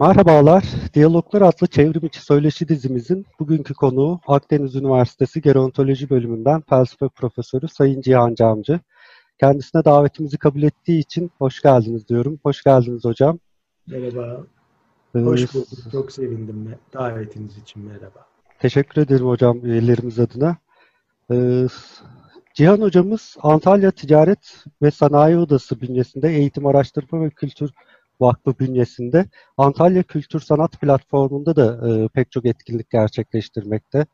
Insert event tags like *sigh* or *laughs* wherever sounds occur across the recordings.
Merhabalar, Diyaloglar adlı çevrim içi söyleşi dizimizin bugünkü konuğu Akdeniz Üniversitesi Gerontoloji Bölümünden felsefe profesörü Sayın Cihan Camcı. Kendisine davetimizi kabul ettiği için hoş geldiniz diyorum. Hoş geldiniz hocam. Merhaba. Ee, hoş bulduk. Çok sevindim davetiniz için. Merhaba. Teşekkür ederim hocam üyelerimiz adına. Ee, Cihan hocamız Antalya Ticaret ve Sanayi Odası bünyesinde Eğitim Araştırma ve Kültür Vakfı bünyesinde Antalya Kültür Sanat Platformu'nda da e, pek çok etkinlik gerçekleştirmekte.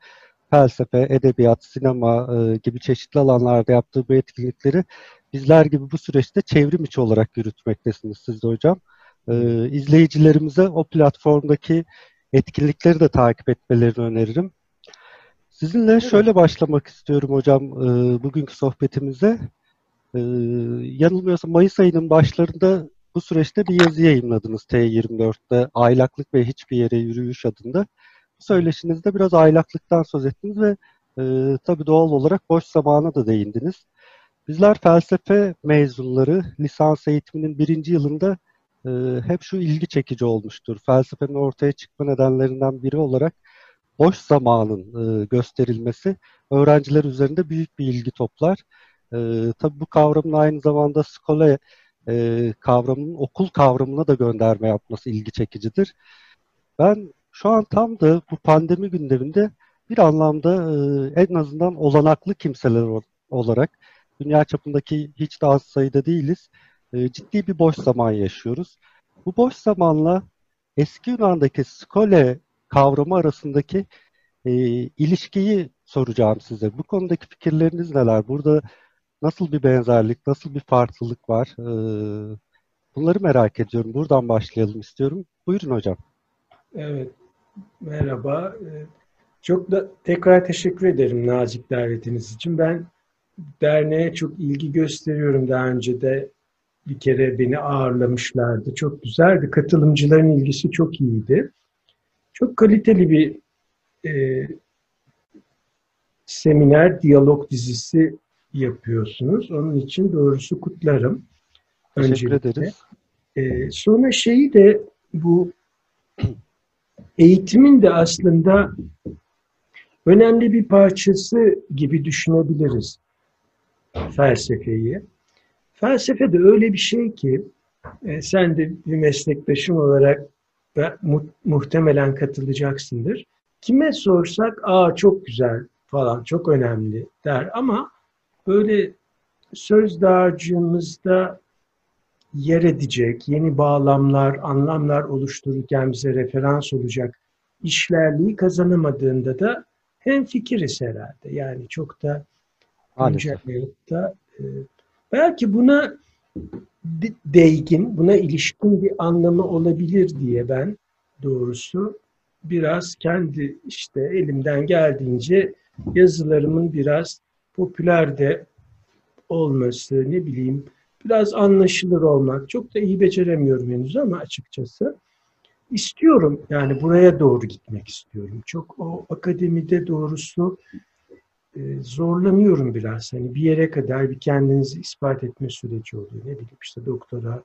Felsefe, edebiyat, sinema e, gibi çeşitli alanlarda yaptığı bu etkinlikleri bizler gibi bu süreçte çevrim içi olarak yürütmektesiniz siz de hocam. E, izleyicilerimize o platformdaki etkinlikleri de takip etmelerini öneririm. Sizinle şöyle başlamak istiyorum hocam e, bugünkü sohbetimize. E, yanılmıyorsam Mayıs ayının başlarında bu süreçte bir yazı yayınladınız T24'te Aylaklık ve Hiçbir Yere Yürüyüş adında. Bu söyleşinizde biraz aylaklıktan söz ettiniz ve e, tabii doğal olarak boş zamana da değindiniz. Bizler felsefe mezunları lisans eğitiminin birinci yılında e, hep şu ilgi çekici olmuştur. Felsefenin ortaya çıkma nedenlerinden biri olarak boş zamanın e, gösterilmesi öğrenciler üzerinde büyük bir ilgi toplar. E, tabii bu kavramın aynı zamanda skole e, kavramının okul kavramına da gönderme yapması ilgi çekicidir. Ben şu an tam da bu pandemi gündeminde bir anlamda e, en azından olanaklı kimseler olarak dünya çapındaki hiç daha az sayıda değiliz. E, ciddi bir boş zaman yaşıyoruz. Bu boş zamanla eski Yunan'daki skole kavramı arasındaki e, ilişkiyi soracağım size. Bu konudaki fikirleriniz neler? Burada Nasıl bir benzerlik, nasıl bir farklılık var? Ee, bunları merak ediyorum. Buradan başlayalım istiyorum. Buyurun hocam. Evet, merhaba. Ee, çok da tekrar teşekkür ederim nazik davetiniz için. Ben derneğe çok ilgi gösteriyorum. Daha önce de bir kere beni ağırlamışlardı. Çok güzeldi. Katılımcıların ilgisi çok iyiydi. Çok kaliteli bir e, seminer, diyalog dizisi yapıyorsunuz. Onun için doğrusu kutlarım. Teşekkür Öncelikle. ederiz. Ee, sonra şeyi de bu *clears throat* eğitimin de aslında önemli bir parçası gibi düşünebiliriz felsefeyi. Felsefe de öyle bir şey ki e, sen de bir meslektaşım olarak da mu- muhtemelen katılacaksındır. Kime sorsak aa çok güzel falan çok önemli der ama böyle söz dağarcığımızda yer edecek, yeni bağlamlar, anlamlar oluştururken bize referans olacak işlerliği kazanamadığında da hem fikiriz herhalde. Yani çok da güncelmeyip da e, belki buna değgin, buna ilişkin bir anlamı olabilir diye ben doğrusu biraz kendi işte elimden geldiğince yazılarımın biraz popüler de olması, ne bileyim biraz anlaşılır olmak. Çok da iyi beceremiyorum henüz ama açıkçası. istiyorum yani buraya doğru gitmek istiyorum. Çok o akademide doğrusu e, zorlanıyorum biraz. Hani bir yere kadar bir kendinizi ispat etme süreci oluyor. Ne bileyim işte doktora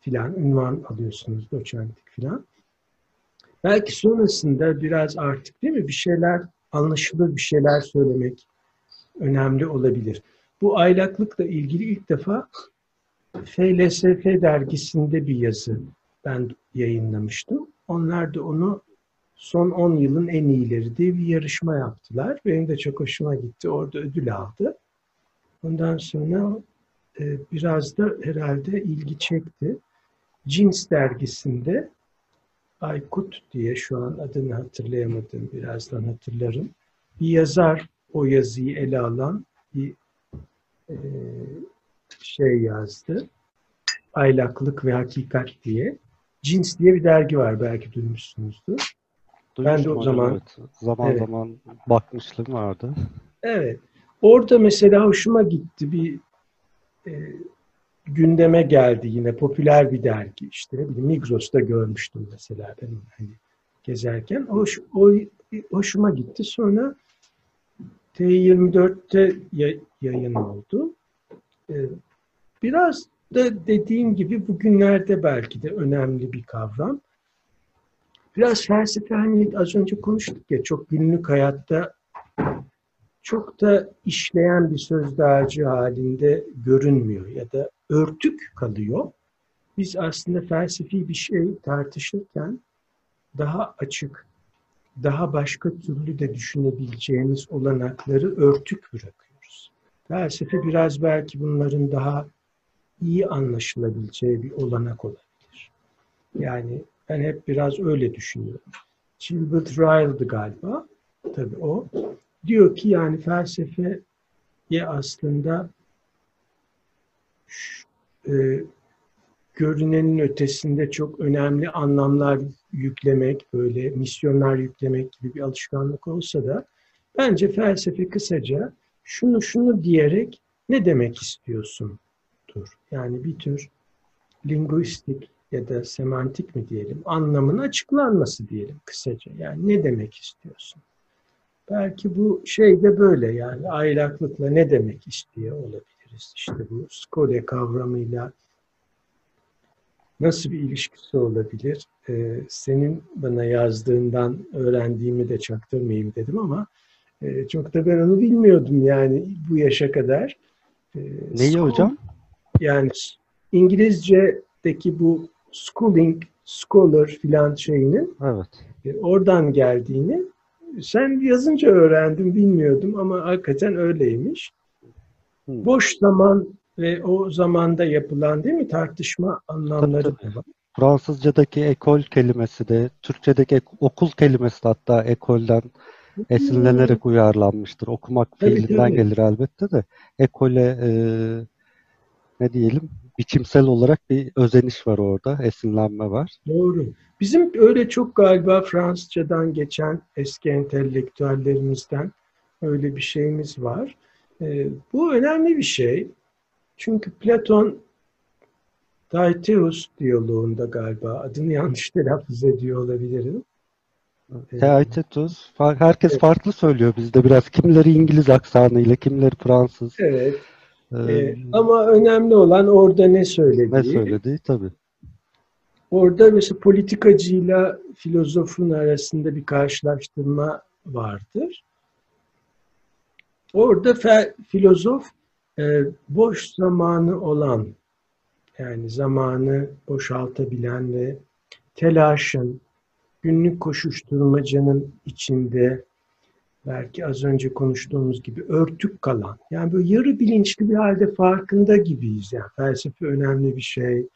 filan ünvan alıyorsunuz, doçentlik filan. Belki sonrasında biraz artık değil mi bir şeyler anlaşılır bir şeyler söylemek, önemli olabilir. Bu aylaklıkla ilgili ilk defa FLSF dergisinde bir yazı ben yayınlamıştım. Onlar da onu son 10 yılın en iyileri diye bir yarışma yaptılar. Benim de çok hoşuma gitti. Orada ödül aldı. Ondan sonra e, biraz da herhalde ilgi çekti. Cins dergisinde Aykut diye şu an adını hatırlayamadım birazdan hatırlarım. Bir yazar o yazıyı ele alan bir e, şey yazdı. Aylaklık ve Hakikat diye. Cins diye bir dergi var belki duymuşsunuzdur. ben de o zaman evet. zaman evet. zaman bakmışlığım vardı. Evet. Orada mesela hoşuma gitti bir e, gündeme geldi yine popüler bir dergi işte ne bileyim Migros'ta görmüştüm mesela ben hani gezerken hoş o hoşuma gitti sonra T24'te yayın oldu. Ee, biraz da dediğim gibi bugünlerde belki de önemli bir kavram. biraz felsefe hani az önce konuştuk ya çok günlük hayatta çok da işleyen bir söz dağarcığı halinde görünmüyor ya da örtük kalıyor. Biz aslında felsefi bir şey tartışırken daha açık, daha başka türlü de düşünebileceğimiz olanakları örtük bırakıyoruz. Felsefe biraz belki bunların daha iyi anlaşılabileceği bir olanak olabilir. Yani ben hep biraz öyle düşünüyorum. Gilbert Ryle'dı galiba. Tabii o. Diyor ki yani felsefeye aslında e, görünenin ötesinde çok önemli anlamlar yüklemek, böyle misyonlar yüklemek gibi bir alışkanlık olsa da bence felsefe kısaca şunu şunu diyerek ne demek istiyorsun? Dur. Yani bir tür linguistik ya da semantik mi diyelim, anlamın açıklanması diyelim kısaca. Yani ne demek istiyorsun? Belki bu şey de böyle yani aylaklıkla ne demek istiyor olabiliriz. İşte bu skole kavramıyla nasıl bir ilişkisi olabilir? Ee, senin bana yazdığından öğrendiğimi de çaktırmayayım dedim ama e, çok da ben onu bilmiyordum yani bu yaşa kadar. Ee, Neyi school, hocam? Yani İngilizce'deki bu schooling, scholar filan şeyinin evet. E, oradan geldiğini sen yazınca öğrendim bilmiyordum ama hakikaten öyleymiş. Hmm. Boş zaman ve o zamanda yapılan değil mi tartışma anlamları tabii, tabii. var. Fransızcadaki ekol kelimesi de, Türkçedeki okul kelimesi de hatta ekolden esinlenerek uyarlanmıştır. Okumak tabii, fiilinden tabii. gelir elbette de ekole e, ne diyelim biçimsel olarak bir özeniş var orada, esinlenme var. Doğru. Bizim öyle çok galiba Fransızcadan geçen eski entelektüellerimizden öyle bir şeyimiz var. E, bu önemli bir şey. Çünkü Platon Daiteus diyaloğunda galiba adını yanlış telaffuz ediyor olabilirim. Teaitetus. Herkes evet. farklı söylüyor bizde biraz. Kimileri İngiliz aksanıyla, kimileri Fransız. Evet. Ee, ee, ama önemli olan orada ne söylediği. Ne söylediği tabii. Orada mesela politikacıyla filozofun arasında bir karşılaştırma vardır. Orada fe, filozof e, boş zamanı olan yani zamanı boşaltabilen ve telaşın, günlük koşuşturmacanın içinde belki az önce konuştuğumuz gibi örtük kalan, yani böyle yarı bilinçli bir halde farkında gibiyiz. Yani felsefe önemli bir şey.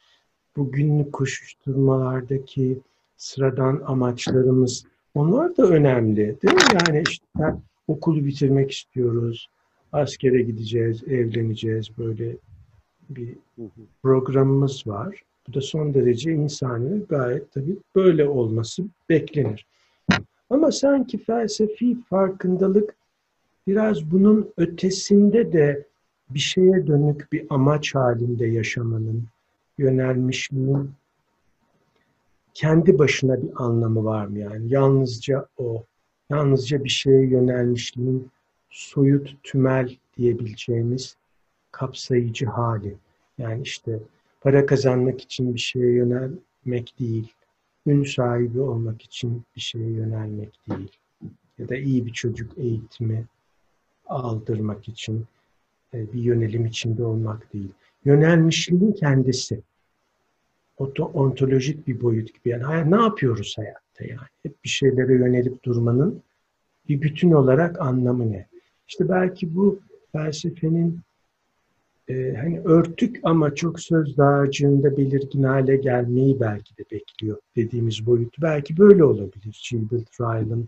Bu günlük koşuşturmalardaki sıradan amaçlarımız, onlar da önemli değil mi? Yani işte okulu bitirmek istiyoruz, askere gideceğiz, evleneceğiz böyle bir programımız var. Bu da son derece insani gayet tabii böyle olması beklenir. Ama sanki felsefi farkındalık biraz bunun ötesinde de bir şeye dönük bir amaç halinde yaşamanın, yönelmişliğin kendi başına bir anlamı var mı yani? Yalnızca o, yalnızca bir şeye yönelmişliğin soyut, tümel diyebileceğimiz kapsayıcı hali. Yani işte para kazanmak için bir şeye yönelmek değil, ün sahibi olmak için bir şeye yönelmek değil. Ya da iyi bir çocuk eğitimi aldırmak için e, bir yönelim içinde olmak değil. Yönelmişliğin kendisi. ontolojik bir boyut gibi. Yani ne yapıyoruz hayatta yani? Hep bir şeylere yönelip durmanın bir bütün olarak anlamı ne? İşte belki bu felsefenin e, hani örtük ama çok söz dağarcığında belirgin hale gelmeyi belki de bekliyor dediğimiz boyutu. Belki böyle olabilir Gilbert Ryle'ın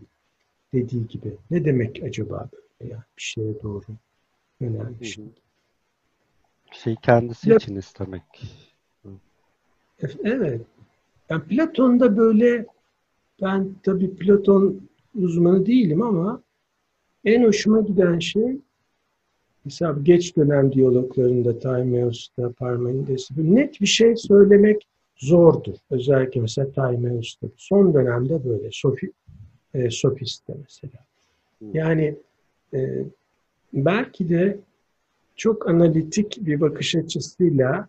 dediği gibi. Ne demek acaba böyle yani bir şeye doğru yönelmiş? Şey kendisi Plat- için istemek. Evet. Yani Platon'da böyle ben tabii Platon uzmanı değilim ama en hoşuma giden şey mesela geç dönem diyaloglarında Timaeus'ta, Parmenides'te net bir şey söylemek zordur. Özellikle mesela Timaeus'ta. Son dönemde böyle Sofi, e, Sofist'te mesela. Yani e, belki de çok analitik bir bakış açısıyla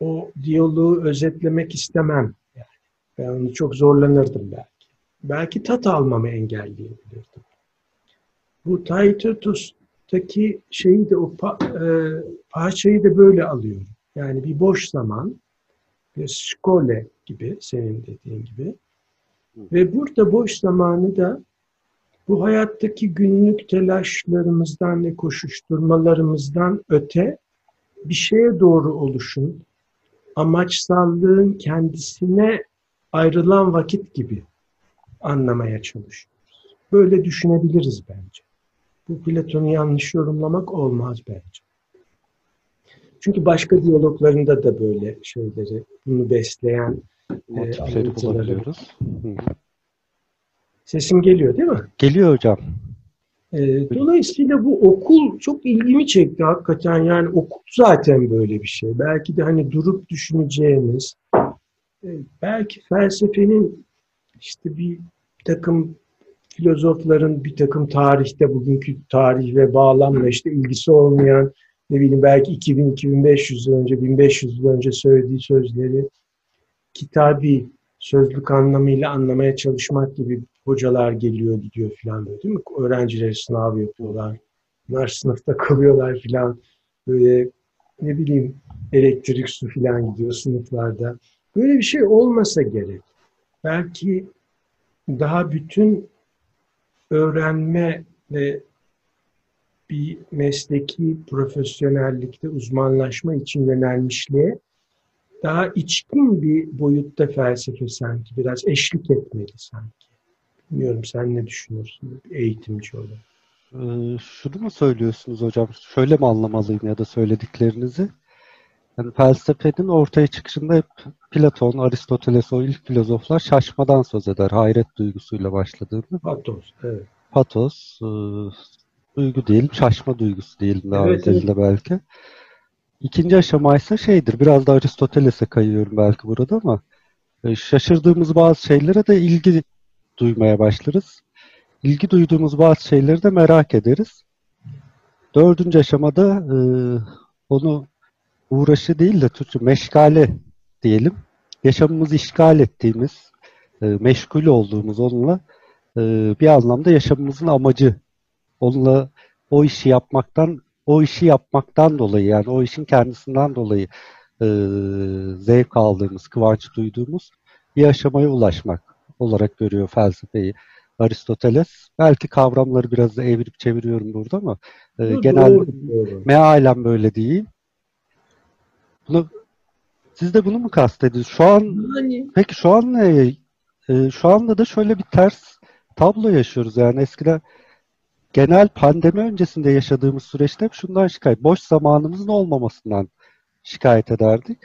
o diyaloğu özetlemek istemem. Yani ben onu çok zorlanırdım belki. belki tat almamı engelleyebilirdim. Bu Taitatus'taki şeyi de o pa- e, parçayı da böyle alıyorum. Yani bir boş zaman, bir skole gibi, senin dediğin gibi. Ve burada boş zamanı da bu hayattaki günlük telaşlarımızdan ve koşuşturmalarımızdan öte bir şeye doğru oluşun, amaçsallığın kendisine ayrılan vakit gibi anlamaya çalışıyoruz. Böyle düşünebiliriz bence. Bu Platon'u yanlış yorumlamak olmaz bence. Çünkü başka diyaloglarında da böyle şeyleri, bunu besleyen motifleri alıntıları. bulabiliyoruz. Hı. sesim geliyor değil mi? Geliyor hocam. E, dolayısıyla bu okul çok ilgimi çekti hakikaten. Yani okul zaten böyle bir şey. Belki de hani durup düşüneceğimiz, e, belki felsefenin işte bir takım filozofların bir takım tarihte bugünkü tarih ve bağlamla işte ilgisi olmayan ne bileyim belki 2000-2500 yıl önce 1500 yıl önce söylediği sözleri kitabi sözlük anlamıyla anlamaya çalışmak gibi hocalar geliyor gidiyor filan böyle değil mi? Öğrenciler sınav yapıyorlar. Bunlar sınıfta kalıyorlar filan. Böyle ne bileyim elektrik su filan gidiyor sınıflarda. Böyle bir şey olmasa gerek. Belki daha bütün öğrenme ve bir mesleki profesyonellikte uzmanlaşma için yönelmişliğe daha içkin bir boyutta felsefe sanki biraz eşlik etmeli sanki. Bilmiyorum sen ne düşünüyorsun eğitimci olarak? Ee, şunu mu söylüyorsunuz hocam? Şöyle mi anlamalıyım ya da söylediklerinizi? Yani felsefenin ortaya çıkışında hep Platon, Aristoteles o ilk filozoflar şaşmadan söz eder. Hayret duygusuyla başladığını. Patos, evet. Patos, e, duygu değil, şaşma duygusu diyelim daha Evet, özelinde belki. İkinci aşama ise şeydir, biraz da Aristoteles'e kayıyorum belki burada ama e, şaşırdığımız bazı şeylere de ilgi duymaya başlarız. İlgi duyduğumuz bazı şeyleri de merak ederiz. Dördüncü aşamada e, onu uğraşı değil de Türkçe meşgale diyelim. Yaşamımızı işgal ettiğimiz, e, meşgul olduğumuz onunla e, bir anlamda yaşamımızın amacı. Onunla o işi yapmaktan, o işi yapmaktan dolayı yani o işin kendisinden dolayı e, zevk aldığımız, kıvanç duyduğumuz bir aşamaya ulaşmak olarak görüyor felsefeyi. Aristoteles. Belki kavramları biraz da evirip çeviriyorum burada ama e, genel mealen böyle değil. Bunu, siz de bunu mu kastediyorsunuz? Şu an Yani peki şu an ne? E, şu anda da şöyle bir ters tablo yaşıyoruz yani eskiden genel pandemi öncesinde yaşadığımız süreçte hep şundan şikayet. Boş zamanımızın olmamasından şikayet ederdik.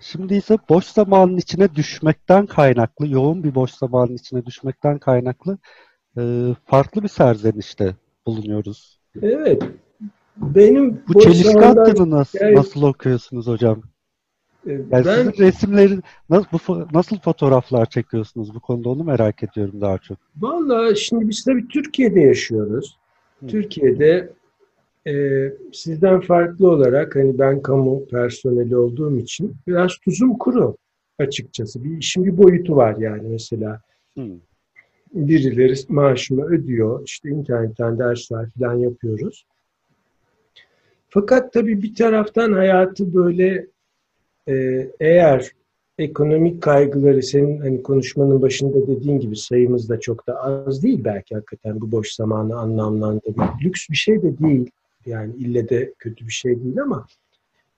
Şimdi ise boş zamanın içine düşmekten kaynaklı, yoğun bir boş zamanın içine düşmekten kaynaklı e, farklı bir serzenişte bulunuyoruz. evet. Benim Bu çelişki hattını nasıl, Yani- nasıl okuyorsunuz hocam? e, Yani ben sizin resimleri nasıl, bu, nasıl fotoğraflar çekiyorsunuz bu konuda onu merak ediyorum daha çok. Vallahi şimdi biz tabii Türkiye'de yaşıyoruz. Hı. Türkiye'de e, sizden farklı olarak hani ben kamu personeli olduğum için biraz tuzum kuru açıkçası. Bir işin bir boyutu var yani mesela. Hı. Birileri maaşımı ödüyor. işte internetten dersler falan yapıyoruz. Fakat tabii bir taraftan hayatı böyle e, eğer ekonomik kaygıları senin hani konuşmanın başında dediğin gibi sayımız da çok da az değil belki hakikaten bu boş zamanı anlamlandırmak. Lüks bir şey de değil. Yani ille de kötü bir şey değil ama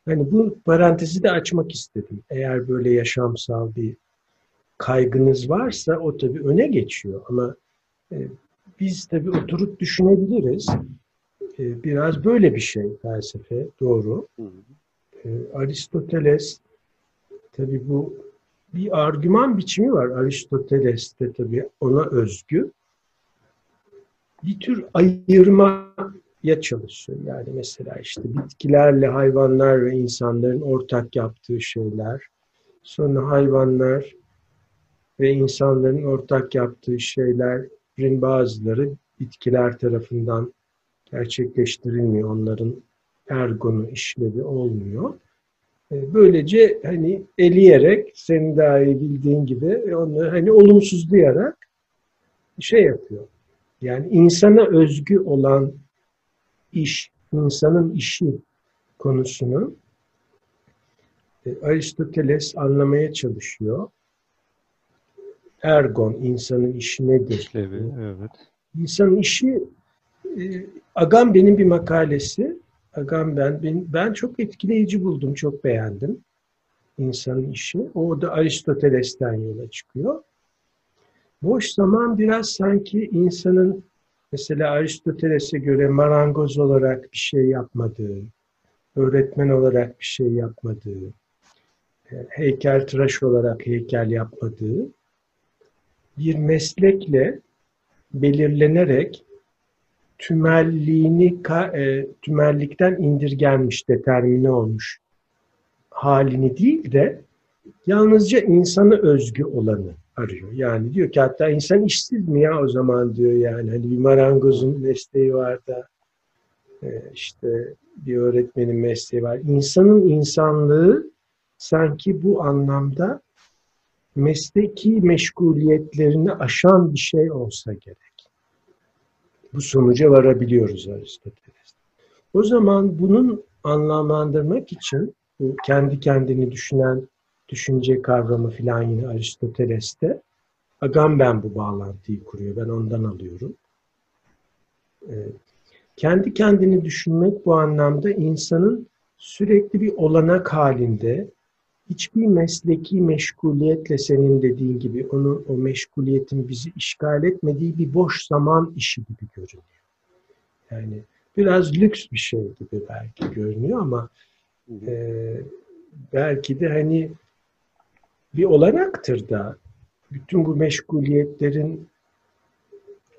hani bu parantezi de açmak istedim. Eğer böyle yaşamsal bir kaygınız varsa o tabii öne geçiyor ama e, biz tabii oturup düşünebiliriz. E, biraz böyle bir şey felsefe doğru. Hı. E, Aristoteles tabii bu bir argüman biçimi var Aristoteles'te tabii ona özgü. Bir tür ayırmaya çalışıyor. Yani mesela işte bitkilerle hayvanlar ve insanların ortak yaptığı şeyler. Sonra hayvanlar ve insanların ortak yaptığı şeylerin bazıları bitkiler tarafından gerçekleştirilmiyor. Onların ergonu işlevi olmuyor. E, böylece hani eleyerek senin daha iyi bildiğin gibi onu hani olumsuzlayarak şey yapıyor. Yani insana özgü olan iş, insanın işi konusunu e, Aristoteles anlamaya çalışıyor. Ergon, insanın işi nedir? İşlevi, evet. İnsanın işi, e, Agamben'in bir makalesi. Agamben, ben, ben çok etkileyici buldum, çok beğendim. İnsanın işi. O da Aristoteles'ten yola çıkıyor. Boş zaman biraz sanki insanın mesela Aristoteles'e göre marangoz olarak bir şey yapmadığı, öğretmen olarak bir şey yapmadığı, e, heykel tıraş olarak heykel yapmadığı bir meslekle belirlenerek tümelliğini e, tümellikten indirgenmiş, determine olmuş halini değil de yalnızca insana özgü olanı arıyor. Yani diyor ki hatta insan işsiz mi ya o zaman diyor yani. Hani bir marangozun mesleği var da e, işte bir öğretmenin mesleği var. İnsanın insanlığı sanki bu anlamda mesleki meşguliyetlerini aşan bir şey olsa gerek. Bu sonuca varabiliyoruz Aristoteles. O zaman bunun anlamlandırmak için kendi kendini düşünen düşünce kavramı filan yine Aristoteles'te Agamben bu bağlantıyı kuruyor. Ben ondan alıyorum. Ee, kendi kendini düşünmek bu anlamda insanın sürekli bir olanak halinde hiçbir mesleki meşguliyetle senin dediğin gibi onun o meşguliyetin bizi işgal etmediği bir boş zaman işi gibi görünüyor. Yani biraz lüks bir şey gibi belki görünüyor ama e, belki de hani bir olanaktır da bütün bu meşguliyetlerin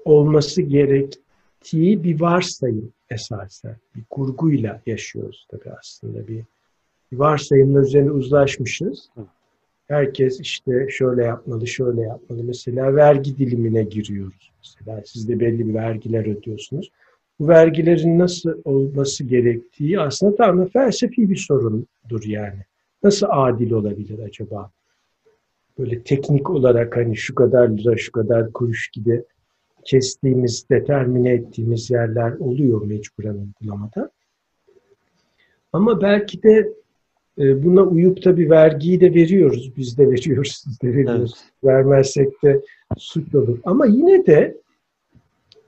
olması gerektiği bir varsayım esasen. Bir kurguyla yaşıyoruz tabii aslında. Bir, bir varsayımla üzerine uzlaşmışız. Herkes işte şöyle yapmalı, şöyle yapmalı. Mesela vergi dilimine giriyoruz. Mesela siz de belli bir vergiler ödüyorsunuz. Bu vergilerin nasıl olması gerektiği aslında tamamen felsefi bir sorundur yani. Nasıl adil olabilir acaba? böyle teknik olarak hani şu kadar lira, şu kadar kuruş gibi kestiğimiz, determine ettiğimiz yerler oluyor mecburen uygulamada. Ama belki de buna uyup da bir vergiyi de veriyoruz. Biz de veriyoruz, siz de veriyoruz. Evet. Vermezsek de suç olur. Ama yine de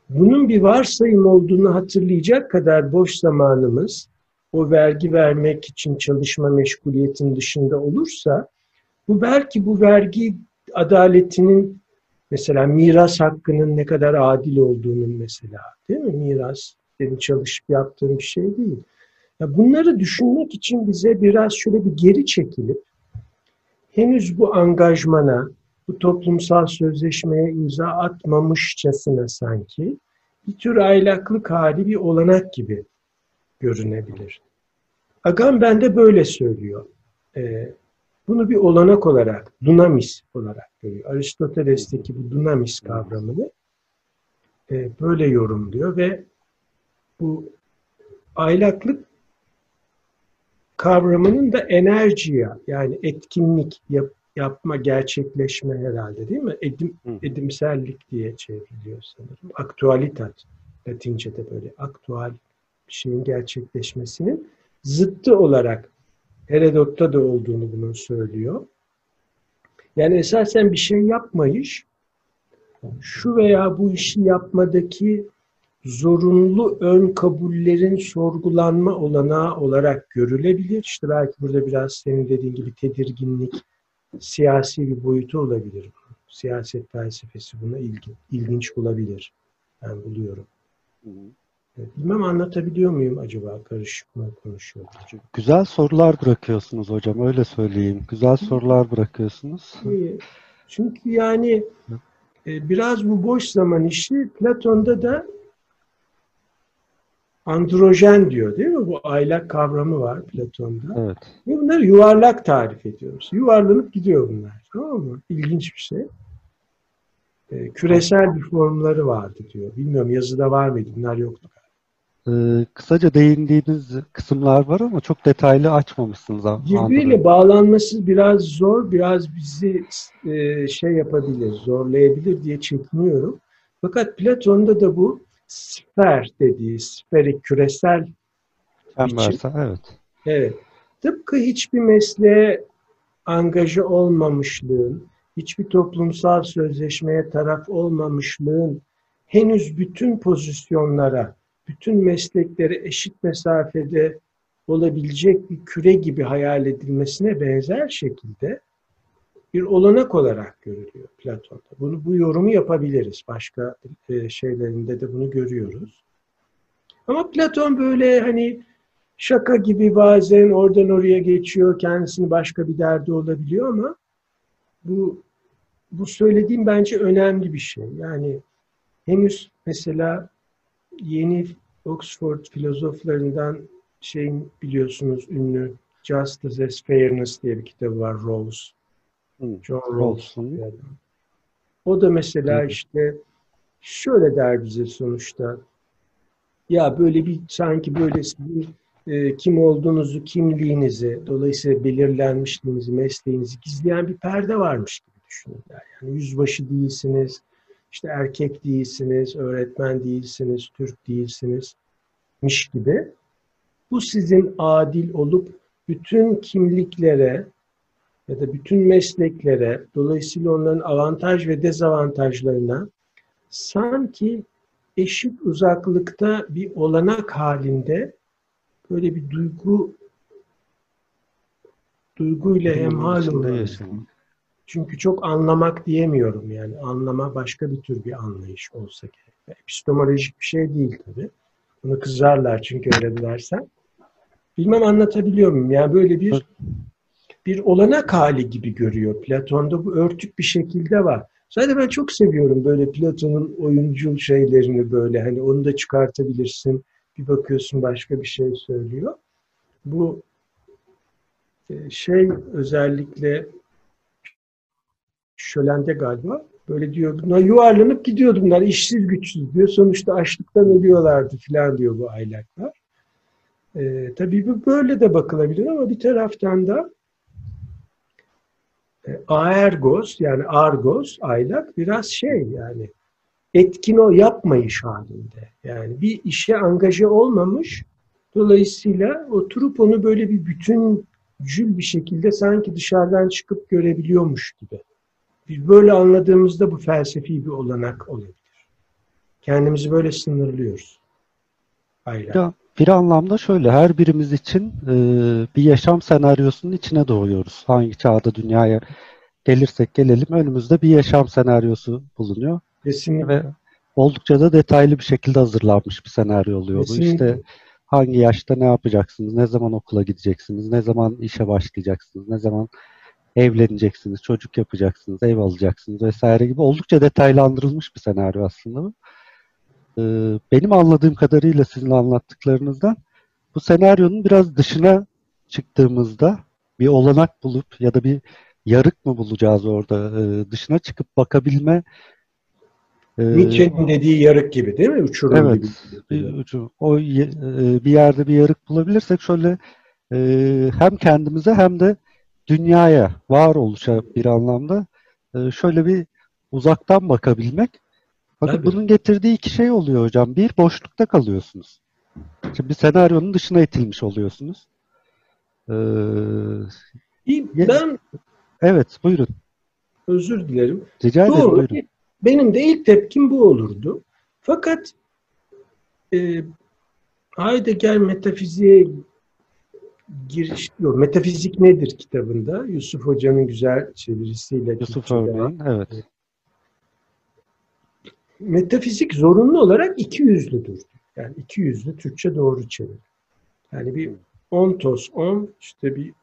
bunun bir varsayım olduğunu hatırlayacak kadar boş zamanımız o vergi vermek için çalışma meşguliyetin dışında olursa bu belki bu vergi adaletinin mesela miras hakkının ne kadar adil olduğunun mesela değil mi? Miras senin çalışıp yaptığın bir şey değil. Ya bunları düşünmek için bize biraz şöyle bir geri çekilip henüz bu angajmana, bu toplumsal sözleşmeye imza atmamışçasına sanki bir tür aylaklık hali bir olanak gibi görünebilir. Agamben de böyle söylüyor. Ee, bunu bir olanak olarak, dunamis olarak görüyor. Aristoteles'teki bu dunamis kavramını e, böyle yorumluyor ve bu aylaklık kavramının da enerjiya yani etkinlik yap, yapma, gerçekleşme herhalde değil mi? Edim, edimsellik diye çevriliyor sanırım. Aktualitat. Latince'de böyle aktual bir şeyin gerçekleşmesinin zıttı olarak Herodot'ta da olduğunu bunu söylüyor. Yani esasen bir şey yapmayış, şu veya bu işi yapmadaki zorunlu ön kabullerin sorgulanma olanağı olarak görülebilir. İşte belki burada biraz senin dediğin gibi tedirginlik, siyasi bir boyutu olabilir. Siyaset felsefesi buna ilgi, ilginç bulabilir. Ben buluyorum. Hı hı. Bilmem anlatabiliyor muyum acaba? Karışık mı konuşuyorum? Güzel sorular bırakıyorsunuz hocam. Öyle söyleyeyim. Güzel sorular bırakıyorsunuz. Çünkü yani e, biraz bu boş zaman işi Platon'da da androjen diyor değil mi? Bu aylak kavramı var Platon'da. Evet. Ve bunları yuvarlak tarif ediyoruz. Yuvarlanıp gidiyor bunlar. Tamam mı? İlginç bir şey. E, küresel bir formları vardı diyor. Bilmiyorum yazıda var mıydı? Bunlar yoktu. e, kısaca değindiğiniz kısımlar var ama çok detaylı açmamışsınız. Birbiriyle bağlanması biraz zor, biraz bizi e, şey yapabilir, zorlayabilir diye çekiniyorum. Fakat Platon'da da bu sfer dediği, sferik, küresel Çemberse, evet. Evet. Tıpkı hiçbir mesleğe angaja olmamışlığın, hiçbir toplumsal sözleşmeye taraf olmamışlığın henüz bütün pozisyonlara, bütün mesleklere eşit mesafede olabilecek bir küre gibi hayal edilmesine benzer şekilde bir olanak olarak görülüyor Platon'da. Bunu bu yorumu yapabiliriz. Başka e, şeylerinde de bunu görüyoruz. Ama Platon böyle hani şaka gibi bazen oradan oraya geçiyor, kendisini başka bir derdi olabiliyor ama bu bu söylediğim bence önemli bir şey. Yani henüz mesela yeni Oxford filozoflarından şeyin biliyorsunuz ünlü Justice as Fairness diye bir kitabı var Rawls. Hı, John Rawls. O da mesela Hı. işte şöyle der bize sonuçta. Ya böyle bir sanki böyle sizin e, kim olduğunuzu, kimliğinizi, dolayısıyla belirlenmişliğinizi, mesleğinizi gizleyen bir perde varmış gibi düşünürler. Yani yüzbaşı değilsiniz, işte erkek değilsiniz, öğretmen değilsiniz, Türk değilsiniz miş gibi. Bu sizin adil olup bütün kimliklere ya da bütün mesleklere, dolayısıyla onların avantaj ve dezavantajlarına sanki eşit uzaklıkta bir olanak halinde böyle bir duygu duyguyla hemhal yaşamak. Çünkü çok anlamak diyemiyorum yani. Anlama başka bir tür bir anlayış olsa gerek. Epistemolojik bir şey değil tabii. Bunu kızarlar çünkü öyle dersen. Bilmem anlatabiliyor muyum? Yani böyle bir bir olanak hali gibi görüyor Platon'da. Bu örtük bir şekilde var. Zaten ben çok seviyorum böyle Platon'un oyuncu şeylerini böyle. Hani onu da çıkartabilirsin. Bir bakıyorsun başka bir şey söylüyor. Bu e, şey özellikle Şölen'de galiba böyle diyor bunlar yuvarlanıp gidiyordu bunlar işsiz güçsüz diyor. Sonuçta açlıktan ölüyorlardı falan diyor bu aylaklar. Ee, tabii bu böyle de bakılabilir ama bir taraftan da aergos yani argos aylak biraz şey yani etkin o yapmayış halinde. Yani bir işe angaje olmamış dolayısıyla oturup onu böyle bir bütüncül bir şekilde sanki dışarıdan çıkıp görebiliyormuş gibi. Biz böyle anladığımızda bu felsefi bir olanak olabilir. Kendimizi böyle sınırlıyoruz. Aylak. Ya, bir anlamda şöyle, her birimiz için e, bir yaşam senaryosunun içine doğuyoruz. Hangi çağda dünyaya gelirsek gelelim önümüzde bir yaşam senaryosu bulunuyor. Kesinlikle. Ve oldukça da detaylı bir şekilde hazırlanmış bir senaryo oluyor bu. Kesinlikle. İşte hangi yaşta ne yapacaksınız, ne zaman okula gideceksiniz, ne zaman işe başlayacaksınız, ne zaman evleneceksiniz, çocuk yapacaksınız, ev alacaksınız vesaire gibi oldukça detaylandırılmış bir senaryo aslında bu. Ee, benim anladığım kadarıyla sizin anlattıklarınızdan bu senaryonun biraz dışına çıktığımızda bir olanak bulup ya da bir yarık mı bulacağız orada Ee, dışına çıkıp bakabilme e, Nietzsche'nin dediği yarık gibi değil mi? Uçurum Evet, gibi. bir ucu. O e, bir yerde bir yarık bulabilirsek şöyle e, hem kendimize hem de dünyaya, varoluşa bir anlamda e, şöyle bir uzaktan bakabilmek. Bakın Tabii. bunun getirdiği iki şey oluyor hocam. Bir, boşlukta kalıyorsunuz. Şimdi bir senaryonun dışına itilmiş oluyorsunuz. Ee, Ben evet, buyurun. özür dilerim. Rica ederim, Doğru. buyurun. Benim de ilk tepkim bu olurdu. Fakat e, Heidegger metafiziğe giriş, yok, metafizik nedir kitabında? Yusuf Hoca'nın güzel çevirisiyle. Yusuf örneğin, evet. Metafizik zorunlu olarak iki yüzlüdür. Yani iki yüzlü Türkçe doğru çevir. Yani bir ontos on işte bir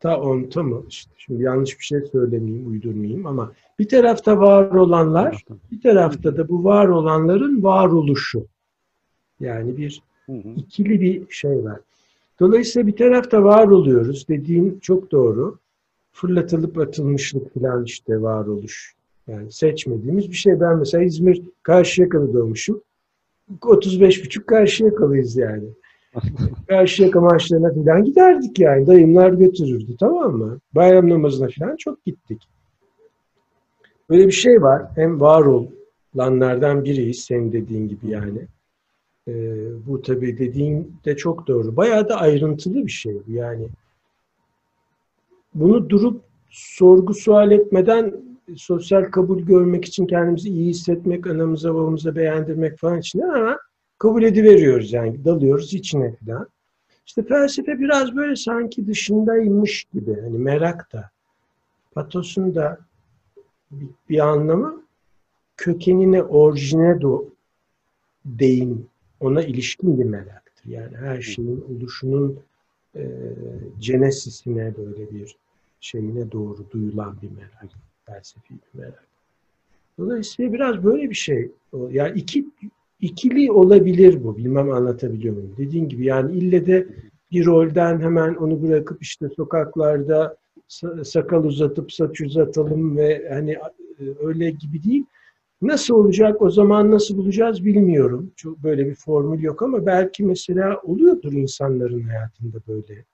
ta onta mı işte şimdi yanlış bir şey söylemeyeyim uydurmayayım ama bir tarafta var olanlar bir tarafta da bu var olanların varoluşu. Yani bir ikili bir şey var. Dolayısıyla bir tarafta var oluyoruz dediğin çok doğru. Fırlatılıp atılmışlık falan işte varoluş. Yani seçmediğimiz bir şey. Ben mesela İzmir Karşıyaka'da doğmuşum. 35,5 karşıya kalıyız yani. *laughs* Karşıyaka maçlarına falan giderdik yani. Dayımlar götürürdü tamam mı? Bayram namazına falan çok gittik. Böyle bir şey var. Hem var olanlardan biriyiz senin dediğin gibi yani. Ee, bu tabii dediğin de çok doğru. Bayağı da ayrıntılı bir şey bu yani. Bunu durup sorgu sual etmeden sosyal kabul görmek için kendimizi iyi hissetmek, anamıza babamıza beğendirmek falan için ama kabul ediveriyoruz yani dalıyoruz içine falan. İşte felsefe biraz böyle sanki dışındaymış gibi hani merak da patosun da bir, bir anlamı kökenine orijine do değin ona ilişkin bir meraktır. Yani her şeyin oluşunun e, cenesisine böyle bir şeyine doğru duyulan bir merak. Felsefi bir merak. Dolayısıyla biraz böyle bir şey. Yani iki ikili olabilir bu. Bilmem anlatabiliyor muyum? Dediğin gibi yani ille de bir rolden hemen onu bırakıp işte sokaklarda sakal uzatıp saç uzatalım ve hani e, öyle gibi değil. Nasıl olacak o zaman nasıl bulacağız bilmiyorum. Çok böyle bir formül yok ama belki mesela oluyordur insanların hayatında böyle.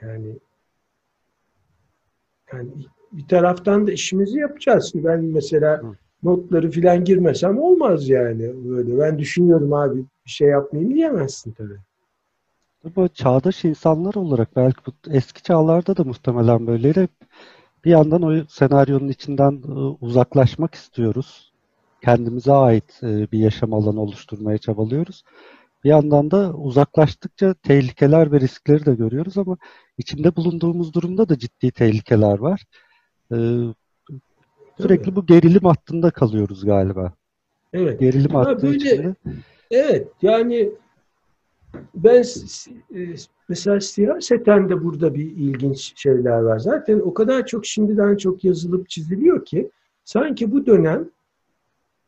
Yani yani bir taraftan da işimizi yapacağız. Ben mesela notları filan girmesem olmaz yani böyle. Ben düşünüyorum abi bir şey yapmayayım diyemezsin tabii. Ama çağdaş insanlar olarak belki bu eski çağlarda da muhtemelen böyleydi. Bir yandan o senaryonun içinden e, uzaklaşmak istiyoruz. Kendimize ait e, bir yaşam alanı oluşturmaya çabalıyoruz. Bir yandan da uzaklaştıkça tehlikeler ve riskleri de görüyoruz ama içinde bulunduğumuz durumda da ciddi tehlikeler var. E, Sürekli bu gerilim hattında kalıyoruz galiba. Evet. Gerilim hattı böyle, içinde. Evet. Yani ben e, mesela siyaseten de burada bir ilginç şeyler var. Zaten o kadar çok şimdiden çok yazılıp çiziliyor ki sanki bu dönem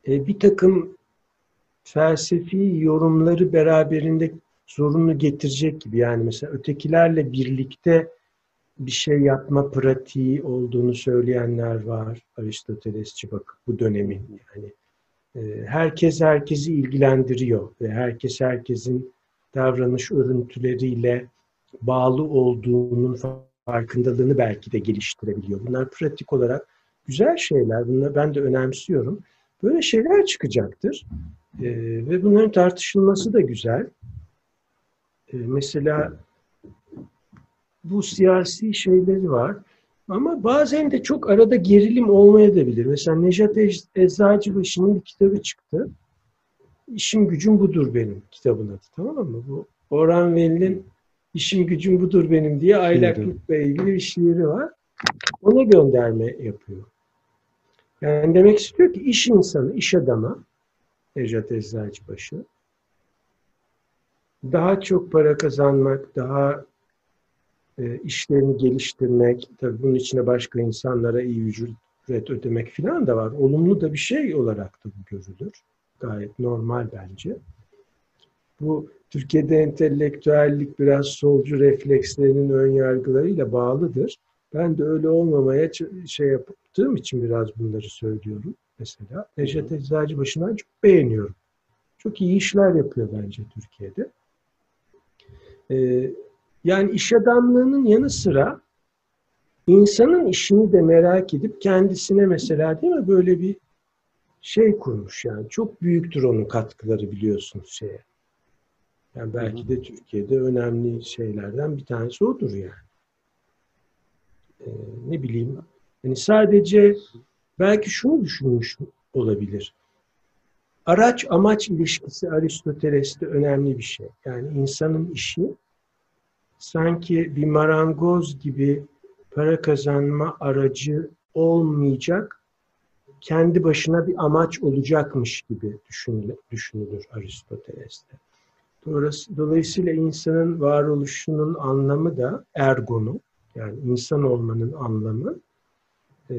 e, bir takım felsefi yorumları beraberinde zorunlu getirecek gibi. Yani mesela ötekilerle birlikte bir şey yapma pratiği olduğunu söyleyenler var. Aristotelesçi bak bu dönemin yani. E, herkes herkesi ilgilendiriyor ve herkes herkesin davranış örüntüleriyle bağlı olduğunun farkındalığını belki de geliştirebiliyor. Bunlar pratik olarak güzel şeyler. Bunları ben de önemsiyorum. Böyle şeyler çıkacaktır. E, ve bunların tartışılması da güzel. E, mesela bu siyasi şeyleri var. Ama bazen de çok arada gerilim olmayabilir. Mesela Nejat Eczacıbaşı'nın bir kitabı çıktı. İşim gücüm budur benim kitabın adı. Tamam mı? Bu Orhan Veli'nin İşim gücüm budur benim diye aylaklıkla ilgili bir şiiri var. Ona gönderme yapıyor. Yani demek istiyor ki iş insanı, iş adamı Nejat Eczacıbaşı daha çok para kazanmak, daha e, işlerini geliştirmek, tabii bunun içine başka insanlara iyi ücret ödemek falan da var. Olumlu da bir şey olarak da bu görülür. Gayet normal bence. Bu Türkiye'de entelektüellik biraz solcu reflekslerinin ön yargılarıyla bağlıdır. Ben de öyle olmamaya şey yaptığım için biraz bunları söylüyorum mesela. Necdet Eczacıbaşı'ndan çok beğeniyorum. Çok iyi işler yapıyor bence Türkiye'de. Ee, yani iş adamlığının yanı sıra insanın işini de merak edip kendisine mesela değil mi böyle bir şey kurmuş yani. Çok büyüktür onun katkıları biliyorsunuz şeye. Yani belki de Türkiye'de önemli şeylerden bir tanesi odur yani. Ee, ne bileyim. Yani sadece belki şunu düşünmüş olabilir. Araç amaç ilişkisi Aristoteles'te önemli bir şey. Yani insanın işi sanki bir marangoz gibi para kazanma aracı olmayacak, kendi başına bir amaç olacakmış gibi düşünülür, Aristoteles'te. Dolayısıyla insanın varoluşunun anlamı da ergonu, yani insan olmanın anlamı, e,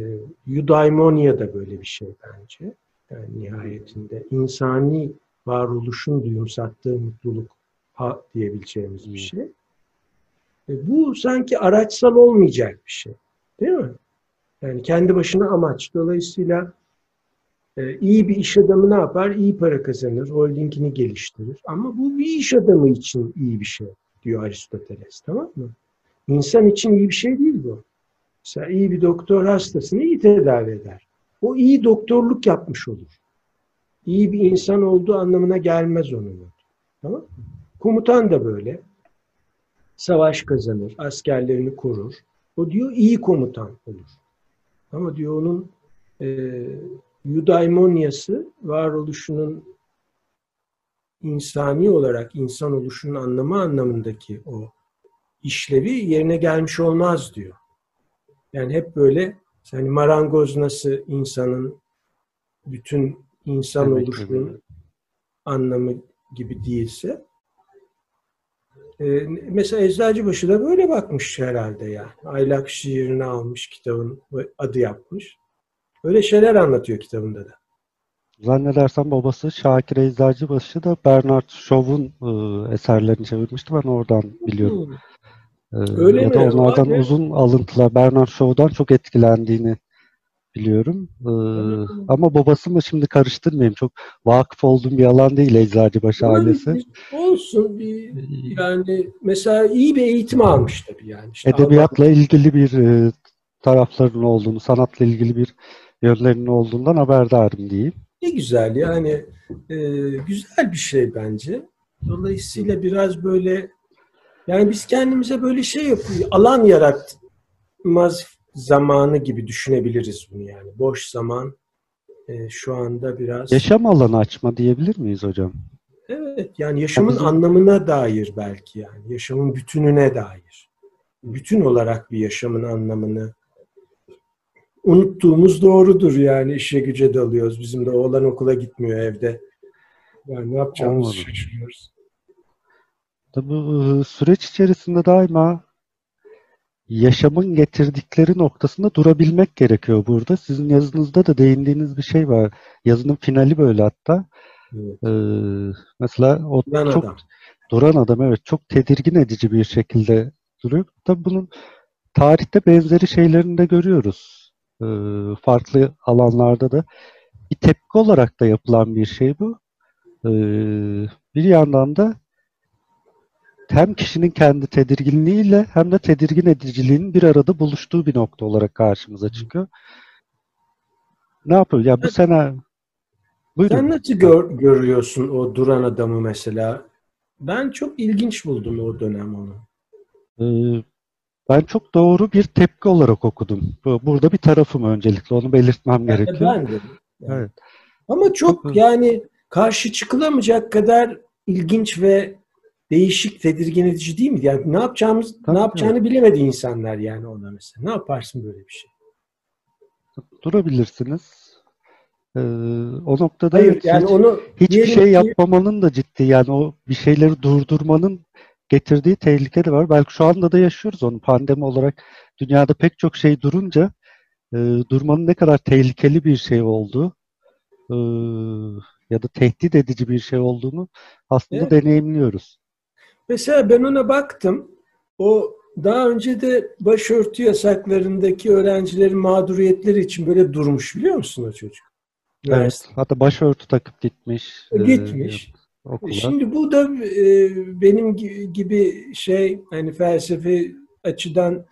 eudaimonia da böyle bir şey bence. Yani nihayetinde insani varoluşun duyumsattığı mutluluk ha diyebileceğimiz bir şey. E, bu sanki araçsal olmayacak bir şey. Değil mi? Yani kendi başına amaç. Dolayısıyla Ee, iyi bir iş adamı ne yapar? İyi para kazanır, holdingini geliştirir. Ama bu bir iş adamı için iyi bir şey diyor Aristoteles. Tamam mı? İnsan için iyi bir şey değil bu. Mesela iyi bir doktor hastasını iyi tedavi eder. O iyi doktorluk yapmış olur. İyi bir insan olduğu anlamına gelmez onun. Tamam mı? Komutan da böyle. Savaş kazanır, askerlerini korur. O diyor iyi komutan olur. Ama diyor onun e, eudaimoniası varoluşunun insani olarak insan oluşunun anlamı anlamındaki o işlevi yerine gelmiş olmaz diyor. Yani hep böyle yani marangoz nasıl insanın bütün insan Evet, oluşunun anlamı gibi değilse e, mesela Eczacıbaşı da böyle bakmış herhalde ya. Aylak şiirini almış kitabın adı yapmış. Öyle şeyler anlatıyor kitabında da. Zannedersem babası Şakir Eczacıbaşı da Bernard Shaw'un e, eserlerini çevirmişti. Ben oradan biliyorum. E, Öyle ya da mi? onlardan Vay be. uzun alıntılar Bernard Shaw'dan çok etkilendiğini biliyorum. E, Evet. ama babası mı şimdi karıştırmayayım. Çok vakıf olduğum bir alan değil Eczacıbaşı ailesi. Olabilir. Olsun bir yani mesela iyi bir eğitim almış tabii yani. İşte Edebiyatla ilgili bir e, taraflarının olduğunu, sanatla ilgili bir yönlerinin olduğundan haberdarım diyeyim. Ne güzel yani e, güzel bir şey bence. Dolayısıyla biraz böyle yani biz kendimize böyle şey yapıyoruz. Alan yaratmaz zamanı gibi düşünebiliriz bunu yani. Boş zaman e, şu anda biraz Yaşam alanı açma diyebilir miyiz hocam? evet yani yaşamın bizim- anlamına dair belki yani yaşamın bütününe dair. Bütün olarak bir yaşamın anlamını unuttuğumuz doğrudur yani işe güce dalıyoruz. Bizim de oğlan okula gitmiyor evde. Yani ne yapacağımızı şaşırıyoruz. Tabii bu e, süreç içerisinde daima yaşamın getirdikleri noktasında durabilmek gerekiyor burada. Sizin yazınızda da değindiğiniz bir şey var. Yazının finali böyle hatta. Evet. Ee, mesela o Duran çok adam. duran adam evet çok tedirgin edici bir şekilde duruyor. Tabii bunun tarihte benzeri şeylerini de görüyoruz. Ee, farklı alanlarda da bir tepki olarak da yapılan bir şey bu. Ee, bir yandan da hem kişinin kendi tedirginliğiyle hem de tedirgin ediciliğinin bir arada buluştuğu bir nokta olarak karşımıza çıkıyor. Ne yapıyor? Ya bu sene Buyurun. Sen nasıl gör- görüyorsun o duran adamı mesela? Ben çok ilginç buldum o dönem onu. Ee, ben çok doğru bir tepki olarak okudum. Bu- Burada bir tarafım öncelikle onu belirtmem Yani gerekiyor. ben de. Yani. Evet. Ama Çok- yani karşı çıkılamayacak kadar ilginç ve değişik, tedirgin edici değil mi? Yani ne yapacağımız, Tabii ne yapacağını bilemedi insanlar yani ona mesela. Ne yaparsın böyle bir şey? Durabilirsiniz. Ee, o noktada Hayır hiç, yani onu hiçbir şey ki- yapmamanın da ciddi yani o bir şeyleri durdurmanın getirdiği tehlike de var. Belki şu anda da yaşıyoruz onu pandemi olarak dünyada pek çok şey durunca e, durmanın ne kadar tehlikeli bir şey olduğu e, ya da tehdit edici bir şey olduğunu aslında Evet. deneyimliyoruz. Mesela ben ona baktım. O daha önce de başörtü yasaklarındaki öğrencilerin mağduriyetleri için böyle durmuş biliyor musun o çocuk? Evet. Üniversite. Hatta başörtü takıp gitmiş. e, Gitmiş. okula. Şimdi bu da e, benim gi- gibi şey hani felsefe açıdan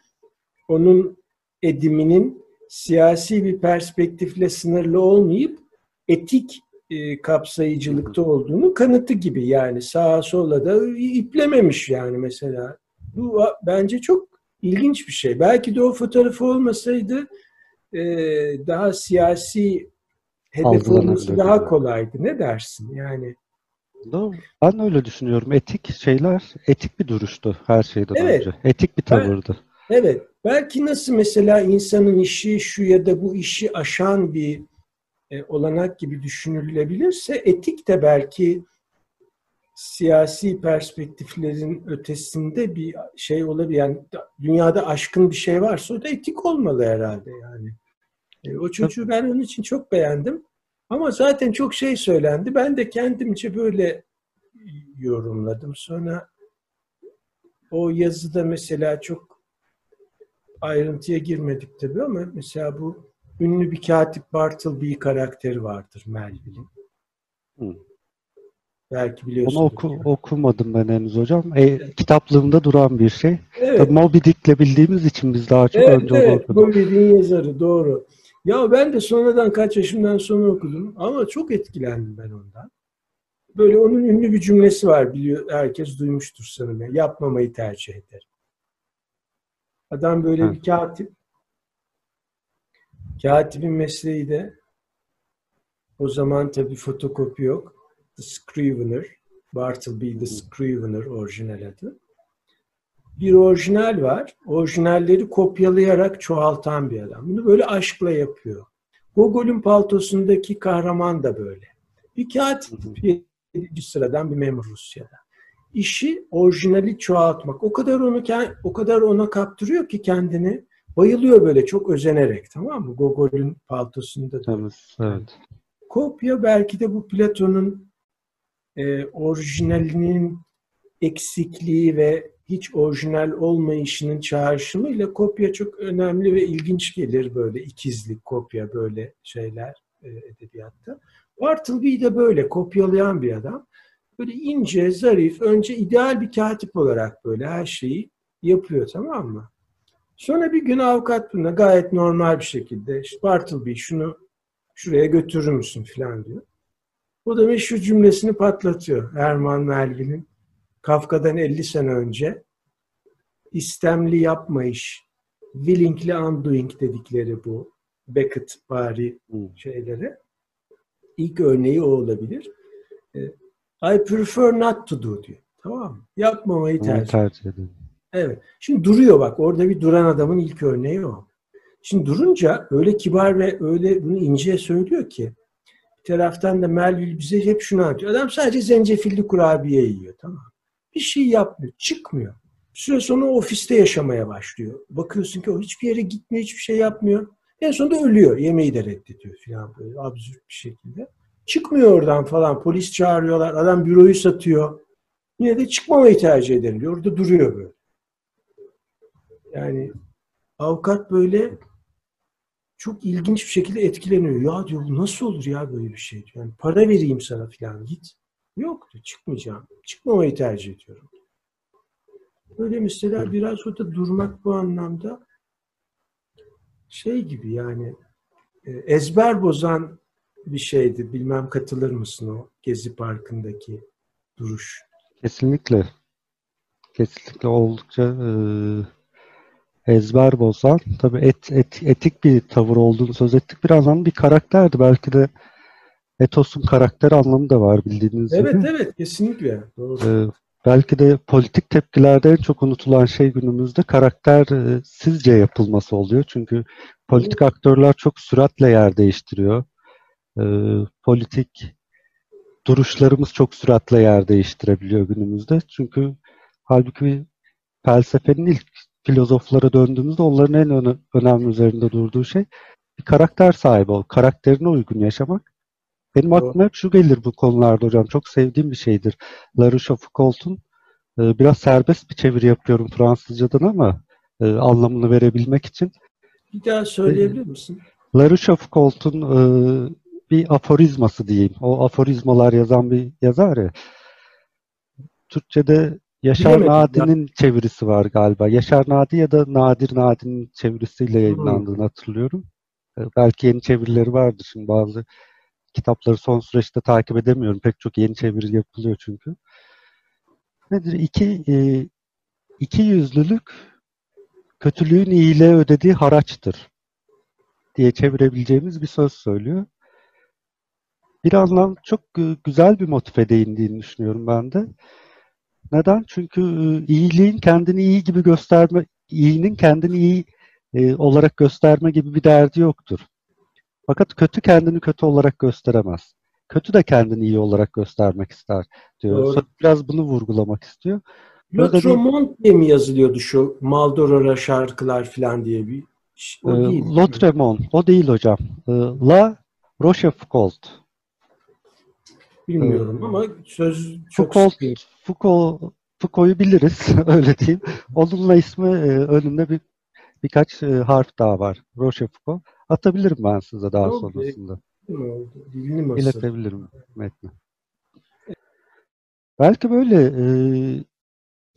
onun ediminin siyasi bir perspektifle sınırlı olmayıp etik e, kapsayıcılıkta olduğunu kanıtı gibi yani sağa sola da iplememiş yani mesela. Bu bence çok ilginç bir şey. Belki de o fotoğrafı olmasaydı e, daha siyasi hedef olması daha kolaydı. Ne dersin? Yani Doğru. Ben öyle düşünüyorum. Etik şeyler, etik bir duruştu her şeyden Evet. önce. Etik bir tavırdı. Evet. Belki nasıl mesela insanın işi şu ya da bu işi aşan bir e, olanak gibi düşünülebilirse etik de belki siyasi perspektiflerin ötesinde bir şey olabilir. Yani da- dünyada aşkın bir şey varsa o da etik olmalı herhalde yani. E, o çocuğu ben onun için çok beğendim. Ama zaten çok şey söylendi. Ben de kendimce böyle yorumladım. Sonra o yazıda mesela çok ayrıntıya girmedik tabii ama mesela bu ünlü bir katip Bartleby karakteri vardır Melville'in. Belki Onu biliyorsunuz. oku, okumadım ben henüz hocam. E, kitaplığımda duran bir şey. Evet, Tabii Moby Dick'le bildiğimiz için biz daha çok evet, önce onu evet. okuduk. Bu dediğin yazarı doğru. Ya ben de sonradan kaç yaşımdan sonra okudum ama çok etkilendim ben ondan. Böyle onun ünlü bir cümlesi var biliyor herkes duymuştur sanırım. Yapmamayı tercih ederim. Adam böyle Evet. bir katip. Katibin mesleği de o zaman tabii fotokopi yok. The Scrivener. Bartleby The Scrivener orijinal adı. Bir orijinal var. Orijinalleri kopyalayarak çoğaltan bir adam. Bunu böyle aşkla yapıyor. Gogol'ün paltosundaki kahraman da böyle. Bir katip, yedinci sıradan bir memur Rusya'da. İşi orijinali çoğaltmak. O kadar onu o kadar ona kaptırıyor ki kendini. Bayılıyor böyle çok özenerek tamam mı? Gogol'ün paltosunda da. Tabii, evet. Kopya belki de bu Platon'un e, orijinalinin eksikliği ve hiç orijinal olmayışının çağrışımıyla kopya çok önemli ve ilginç gelir böyle ikizlik kopya böyle şeyler e, edebiyatta. Bartleby de böyle kopyalayan bir adam. Böyle ince, zarif, önce ideal bir katip olarak böyle her şeyi yapıyor tamam mı? Sonra bir gün avukat buna gayet normal bir şekilde işte Bartleby şunu şuraya götürür müsün falan diyor. O da meşhur cümlesini patlatıyor. Herman Melville'in Kafka'dan 50 sene önce istemli yapmayış, willingly undoing dedikleri bu Beckett bari şeylere. İlk örneği o olabilir. E, I prefer not to do diyor. Tamam mı? Yapmamayı tercih tercih ederim. Evet. Şimdi duruyor bak. Orada bir duran adamın ilk örneği o. Şimdi durunca öyle kibar ve öyle bunu ince söylüyor ki bir taraftan da Melville bize hep şunu anlatıyor. Adam sadece zencefilli kurabiye yiyor. Tamam? Bir şey yapmıyor. Çıkmıyor. Bir süre sonra ofiste yaşamaya başlıyor. Bakıyorsun ki o hiçbir yere gitmiyor, hiçbir şey yapmıyor. En sonunda ölüyor. Yemeği de reddediyor falan böyle absürt bir şekilde. Çıkmıyor oradan falan. Polis çağırıyorlar. Adam büroyu satıyor. Yine de çıkmamayı tercih ederim diyor. Orada duruyor böyle. Yani avukat böyle çok ilginç bir şekilde etkileniyor. Ya diyor bu nasıl olur ya böyle bir şey? diyor. Yani para vereyim sana falan git. Yok diyor çıkmayacağım. Çıkmamayı tercih ediyorum. Böyle mesela biraz orada durmak bu anlamda şey gibi yani e, ezber bozan bir şeydi. Bilmem katılır mısın o Gezi Parkı'ndaki duruş. Kesinlikle. Kesinlikle oldukça e, ezber bozan, tabii et, et, etik bir tavır olduğunu söz ettik. Bir anlamda bir karakterdi. Belki de Etos'un karakter anlamı da var bildiğiniz Evet gibi. evet kesinlikle. Doğru. E, belki de politik tepkilerde en çok unutulan şey günümüzde karakter e, sizce yapılması oluyor. Çünkü politik aktörler çok süratle yer değiştiriyor. E, politik duruşlarımız çok süratle yer değiştirebiliyor günümüzde. Çünkü halbuki felsefenin ilk filozoflara döndüğümüzde onların en öne- önemli üzerinde durduğu şey bir karakter sahibi ol, karakterine uygun yaşamak. Benim aklıma hep şu gelir bu konularda hocam. Çok sevdiğim bir şeydir. La Rochefoucauld'un e, biraz serbest bir çeviri yapıyorum Fransızcadan ama e, anlamını verebilmek için. Bir daha söyleyebilir misin? La Rochefoucauld'un e, bir aforizması diyeyim. O aforizmalar yazan bir yazar ya. Türkçe'de Yaşar Bilemedim Nadi'nin çevirisi var galiba. Yaşar Nadi ya da Nadir Nadi'nin çevirisiyle yayınlandığını hatırlıyorum. E, belki yeni çevirileri vardır şimdi bazı kitapları son süreçte takip edemiyorum. Pek çok yeni çeviri yapılıyor çünkü. Nedir? İki, e, iki yüzlülük kötülüğün iyiliğe ödediği haraçtır diye çevirebileceğimiz bir söz söylüyor. Bir anlam çok güzel bir motife değindiğini düşünüyorum ben de. Neden? Çünkü e, iyiliğin kendini iyi gibi gösterme, iyinin kendini iyi e, olarak gösterme gibi bir derdi yoktur. Fakat kötü kendini kötü olarak gösteremez. Kötü de kendini iyi olarak göstermek ister diyor. Doğru. Biraz bunu vurgulamak istiyor. Lotremont diye mi yazılıyordu şu Maldorora şarkılar falan diye bir o E, değil. Lautréamont, o değil hocam. E, La Rochefoucauld. Bilmiyorum e, ama söz çok Foucault. Foucault, Foucault'u biliriz, *laughs* öyle diyeyim. Onunla ismi e, önünde bir birkaç e, harf daha var. Rochefoucauld. atabilirim ben size daha Çok sonrasında. Isırdın? İletebilirim metni. Belki böyle e,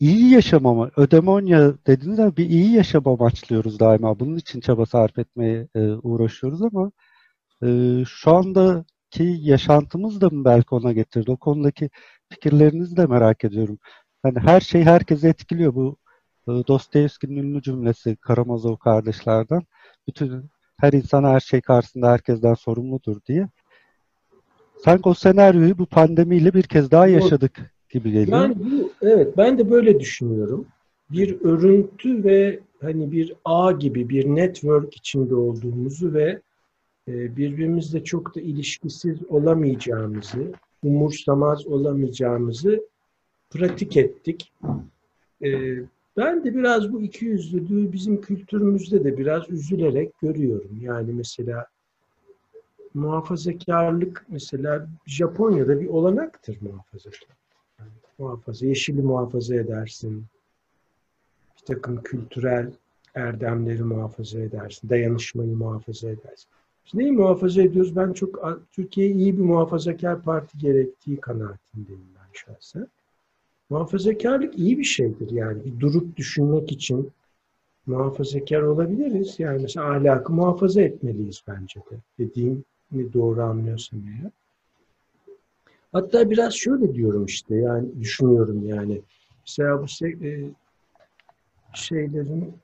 iyi yaşam ama ödemonya dediğiniz zaman bir iyi yaşam amaçlıyoruz daima. Bunun için çaba sarf etmeye e, uğraşıyoruz ama e, şu andaki yaşantımız da mı belki ona getirdi? O konudaki fikirlerinizi de merak ediyorum. Hani her şey herkesi etkiliyor. Bu e, Dostoyevski'nin ünlü cümlesi Karamazov kardeşlerden. Bütün her insan her şey karşısında herkesten sorumludur diye. Sanki o senaryoyu bu pandemiyle bir kez daha yaşadık gibi geliyor. Ben bu evet ben de böyle düşünüyorum. Bir örüntü ve hani bir ağ gibi bir network içinde olduğumuzu ve e, birbirimizle çok da ilişkisiz olamayacağımızı, umursamaz olamayacağımızı pratik ettik. E, ben de biraz bu ikiyüzlülüğü bizim kültürümüzde de biraz üzülerek görüyorum. Yani mesela muhafazakarlık mesela Japonya'da bir olanaktır muhafazakar. Yani muhafaza, yeşili muhafaza edersin. Bir takım kültürel erdemleri muhafaza edersin. Dayanışmayı muhafaza edersin. Biz neyi muhafaza ediyoruz? Ben çok Türkiye'ye iyi bir muhafazakar parti gerektiği kanaatindeyim ben şahsen. Muhafazakarlık iyi bir şeydir yani. Bir durup düşünmek için muhafazakar olabiliriz. Yani mesela ahlakı muhafaza etmeliyiz bence de. Dediğimi doğru anlıyorsam eğer. Hatta biraz şöyle diyorum işte yani düşünüyorum yani. Mesela bu şeylerin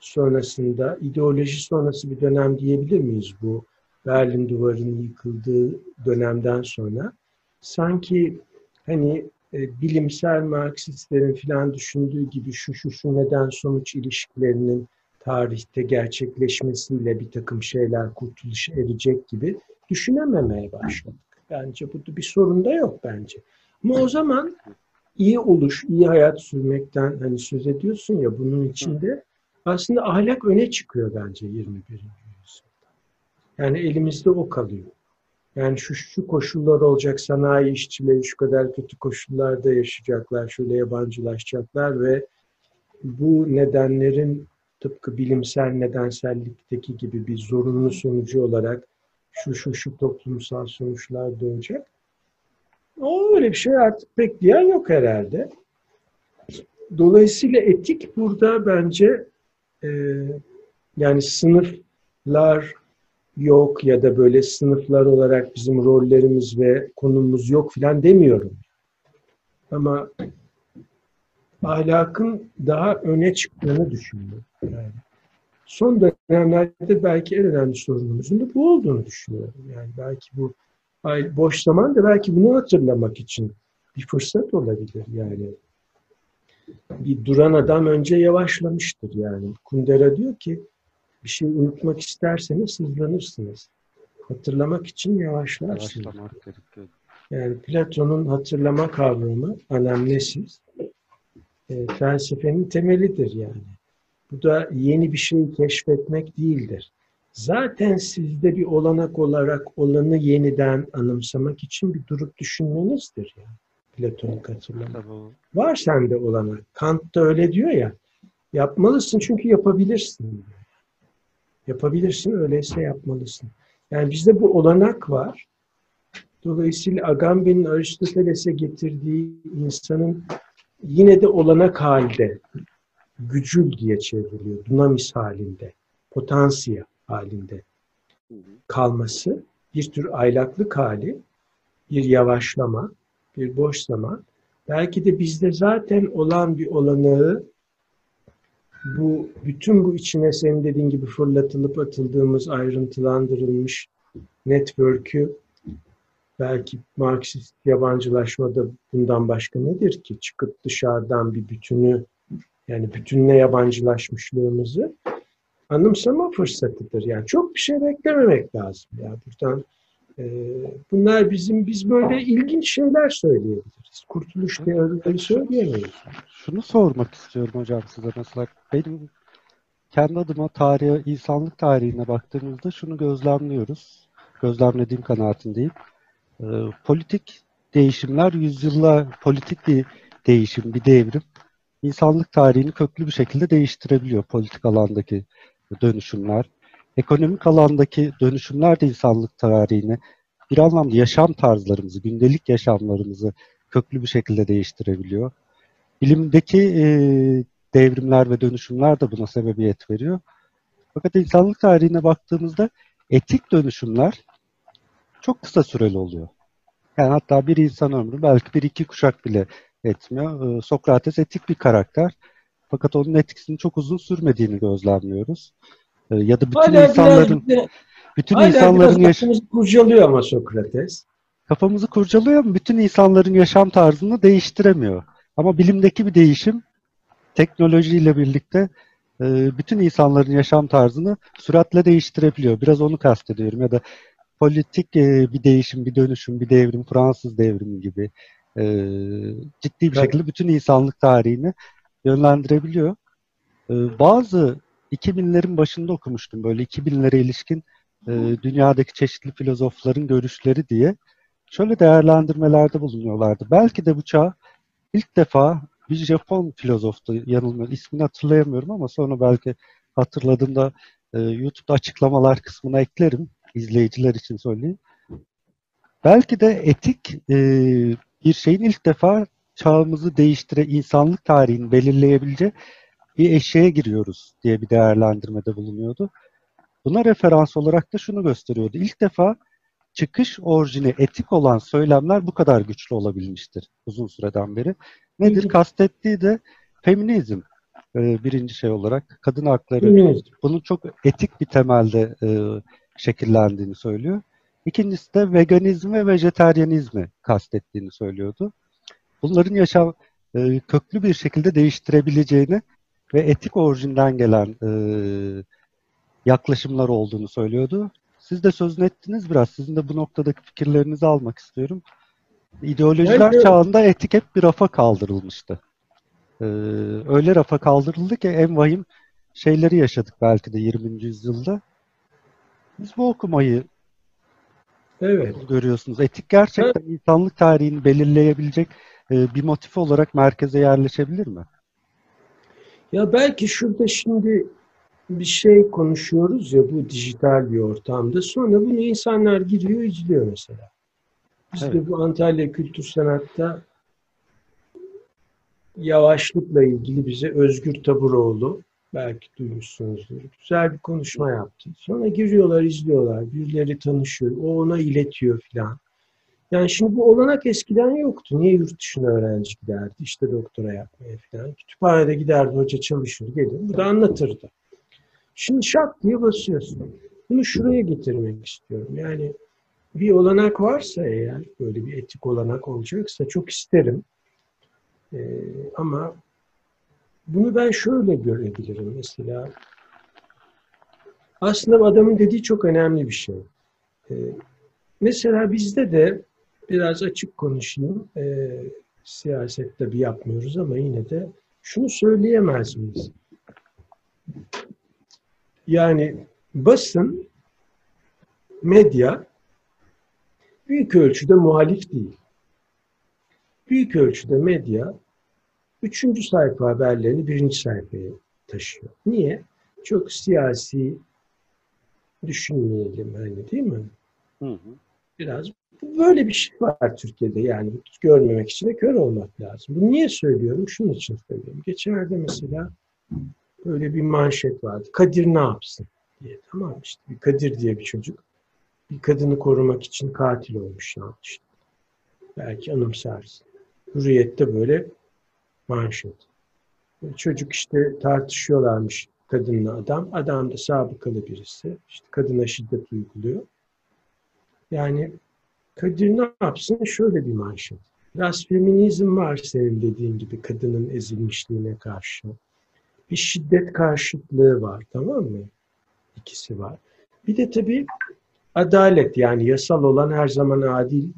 sonrasında ideoloji sonrası bir dönem diyebilir miyiz bu Berlin Duvarı'nın yıkıldığı dönemden sonra sanki hani e, bilimsel Marksistlerin filan düşündüğü gibi şu şu şu neden sonuç ilişkilerinin tarihte gerçekleşmesiyle bir takım şeyler kurtuluşa erecek gibi düşünememeye başladık. Bence bu bir sorun da yok bence. Ama o zaman iyi oluş, iyi hayat sürmekten hani söz ediyorsun ya bunun içinde aslında ahlak öne çıkıyor bence 21. yüzyılda. Yani elimizde o kalıyor. Yani şu şu koşullar olacak, sanayi işçileri şu kadar kötü koşullarda yaşayacaklar, şöyle yabancılaşacaklar ve bu nedenlerin tıpkı bilimsel nedensellikteki gibi bir zorunlu sonucu olarak şu şu şu toplumsal sonuçlar doğacak. O öyle bir şey artık pek diyen yok herhalde. Dolayısıyla etik burada bence e, yani sınıflar yok ya da böyle sınıflar olarak bizim rollerimiz ve konumuz yok filan demiyorum. Ama ahlakın daha öne çıktığını düşünüyorum. Yani son dönemlerde belki en önemli sorunumuzun da bu olduğunu düşünüyorum. Yani belki bu boş zaman da belki bunu hatırlamak için bir fırsat olabilir yani. Bir duran adam önce yavaşlamıştır yani. Kundera diyor ki bir şey unutmak isterseniz hızlanırsınız. Hatırlamak için yavaşlarsınız. Yavaşlamak gerekiyor. Yani Platon'un hatırlama kavramı anamnesis e, felsefenin temelidir yani. Bu da yeni bir şeyi keşfetmek değildir. Zaten sizde bir olanak olarak olanı yeniden anımsamak için bir durup düşünmenizdir yani. Platonik hatırlama. Var sende olanak. Kant da öyle diyor ya. Yapmalısın çünkü yapabilirsin. Yapabilirsin öyleyse yapmalısın. Yani bizde bu olanak var. Dolayısıyla Agamben'in Aristoteles'e getirdiği insanın yine de olanak halde, gücül diye çevriliyor, dunamis halinde, potansiya halinde kalması, bir tür aylaklık hali, bir yavaşlama, bir boş zaman. Belki de bizde zaten olan bir olanağı bu bütün bu içine senin dediğin gibi fırlatılıp atıldığımız ayrıntılandırılmış network'ü belki Marksist yabancılaşmada bundan başka nedir ki? Çıkıp dışarıdan bir bütünü yani bütünle yabancılaşmışlığımızı anımsama fırsatıdır. Yani çok bir şey beklememek lazım. Yani buradan bunlar bizim biz böyle ilginç şeyler söyleyebiliriz. Kurtuluş teorileri söyleyemeyiz. Şunu sormak istiyorum hocam size mesela benim kendi adıma tarihe, insanlık tarihine baktığımızda şunu gözlemliyoruz. Gözlemlediğim kanaatindeyim. E, politik değişimler yüzyılla politik bir değişim, bir devrim insanlık tarihini köklü bir şekilde değiştirebiliyor politik alandaki dönüşümler. Ekonomik alandaki dönüşümler de insanlık tarihini bir anlamda yaşam tarzlarımızı, gündelik yaşamlarımızı köklü bir şekilde değiştirebiliyor. Bilimdeki e, devrimler ve dönüşümler de buna sebebiyet veriyor. Fakat insanlık tarihine baktığımızda etik dönüşümler çok kısa süreli oluyor. Yani hatta bir insan ömrü belki bir iki kuşak bile etmiyor. Ee, Sokrates etik bir karakter. Fakat onun etkisinin çok uzun sürmediğini gözlemliyoruz. Ee, ya da bütün hala insanların biraz, bütün hala insanların yaş- kurcalıyor ama Sokrates. kafamızı kurcalıyor ama bütün insanların yaşam tarzını değiştiremiyor. Ama bilimdeki bir değişim teknolojiyle birlikte e, bütün insanların yaşam tarzını süratle değiştirebiliyor. Biraz onu kastediyorum ya da politik e, bir değişim, bir dönüşüm, bir devrim, Fransız devrimi gibi e, ciddi bir şekilde bütün insanlık tarihini yönlendirebiliyor. Bazı 2000'lerin başında okumuştum böyle 2000'lere ilişkin e, dünyadaki çeşitli filozofların görüşleri diye şöyle değerlendirmelerde bulunuyorlardı. Belki de bu çağ ilk defa bir Japon filozoftu yanılmıyor. ismini hatırlayamıyorum ama sonra belki hatırladığımda e, YouTube'da açıklamalar kısmına eklerim. izleyiciler için söyleyeyim. Belki de etik e, bir şeyin ilk defa çağımızı değiştire, insanlık tarihini belirleyebileceği bir eşeğe giriyoruz diye bir değerlendirmede bulunuyordu. Buna referans olarak da şunu gösteriyordu. İlk defa çıkış orijini etik olan söylemler bu kadar güçlü olabilmiştir uzun süreden beri. Nedir? Kastettiği de feminizm e, birinci şey olarak. Kadın hakları. Feminizm. Bunun çok etik bir temelde e, şekillendiğini söylüyor. İkincisi de veganizm ve vejeteryanizmi kastettiğini söylüyordu. Bunların yaşam e, köklü bir şekilde değiştirebileceğini ve etik orijinden gelen e, yaklaşımlar olduğunu söylüyordu. Siz de sözünü ettiniz biraz. Sizin de bu noktadaki fikirlerinizi almak istiyorum. İdeolojiler Evet. çağında etik hep bir rafa kaldırılmıştı. Ee, öyle rafa kaldırıldı ki en vahim şeyleri yaşadık belki de 20. yüzyılda. Biz bu okumayı Evet. görüyorsunuz. Etik gerçekten insanlık tarihini belirleyebilecek e, bir motif olarak merkeze yerleşebilir mi? Ya belki şurada şimdi bir şey konuşuyoruz ya bu dijital bir ortamda. Sonra bunu insanlar giriyor, izliyor mesela. Biz Evet. de bu Antalya Kültür Sanat'ta yavaşlıkla ilgili bize Özgür Taburoğlu belki duymuşsunuzdur. Güzel bir konuşma yaptı. Sonra giriyorlar, izliyorlar. Birileri tanışıyor. O ona iletiyor filan. Yani şimdi bu olanak eskiden yoktu. Niye yurt dışına öğrenci giderdi? İşte doktora yapmaya falan. Kütüphanede giderdi, hoca çalışır, gelir. Bu da anlatırdı. Şimdi şak diye basıyorsun. Bunu şuraya getirmek istiyorum. Yani bir olanak varsa eğer, böyle bir etik olanak olacaksa çok isterim. Ee, ama bunu ben şöyle görebilirim mesela. Aslında adamın dediği çok önemli bir şey. Ee, mesela bizde de biraz açık konuşayım. Ee, siyaset tabii yapmıyoruz ama yine de şunu söyleyemez miyiz? Yani basın, medya büyük ölçüde muhalif değil. Büyük ölçüde medya üçüncü sayfa haberlerini birinci sayfaya taşıyor. Niye? Çok siyasi düşünmeyelim hani değil mi? Hı hı. Biraz böyle bir şey var Türkiye'de yani görmemek için de kör olmak lazım. Bunu niye söylüyorum? Şunun için söylüyorum. Geçenlerde mesela böyle bir manşet vardı. Kadir ne yapsın diye. Tamam işte bir Kadir diye bir çocuk bir kadını korumak için katil olmuş yanlış. Belki anımsarsın. Hürriyette böyle manşet. Çocuk işte tartışıyorlarmış kadınla adam. Adam da sabıkalı birisi. İşte kadına şiddet uyguluyor. Yani Kadir ne yapsın? Şöyle bir manşet. Biraz feminizm var senin dediğin gibi kadının ezilmişliğine karşı. Bir şiddet karşıtlığı var tamam mı? İkisi var. Bir de tabii adalet yani yasal olan her zaman adil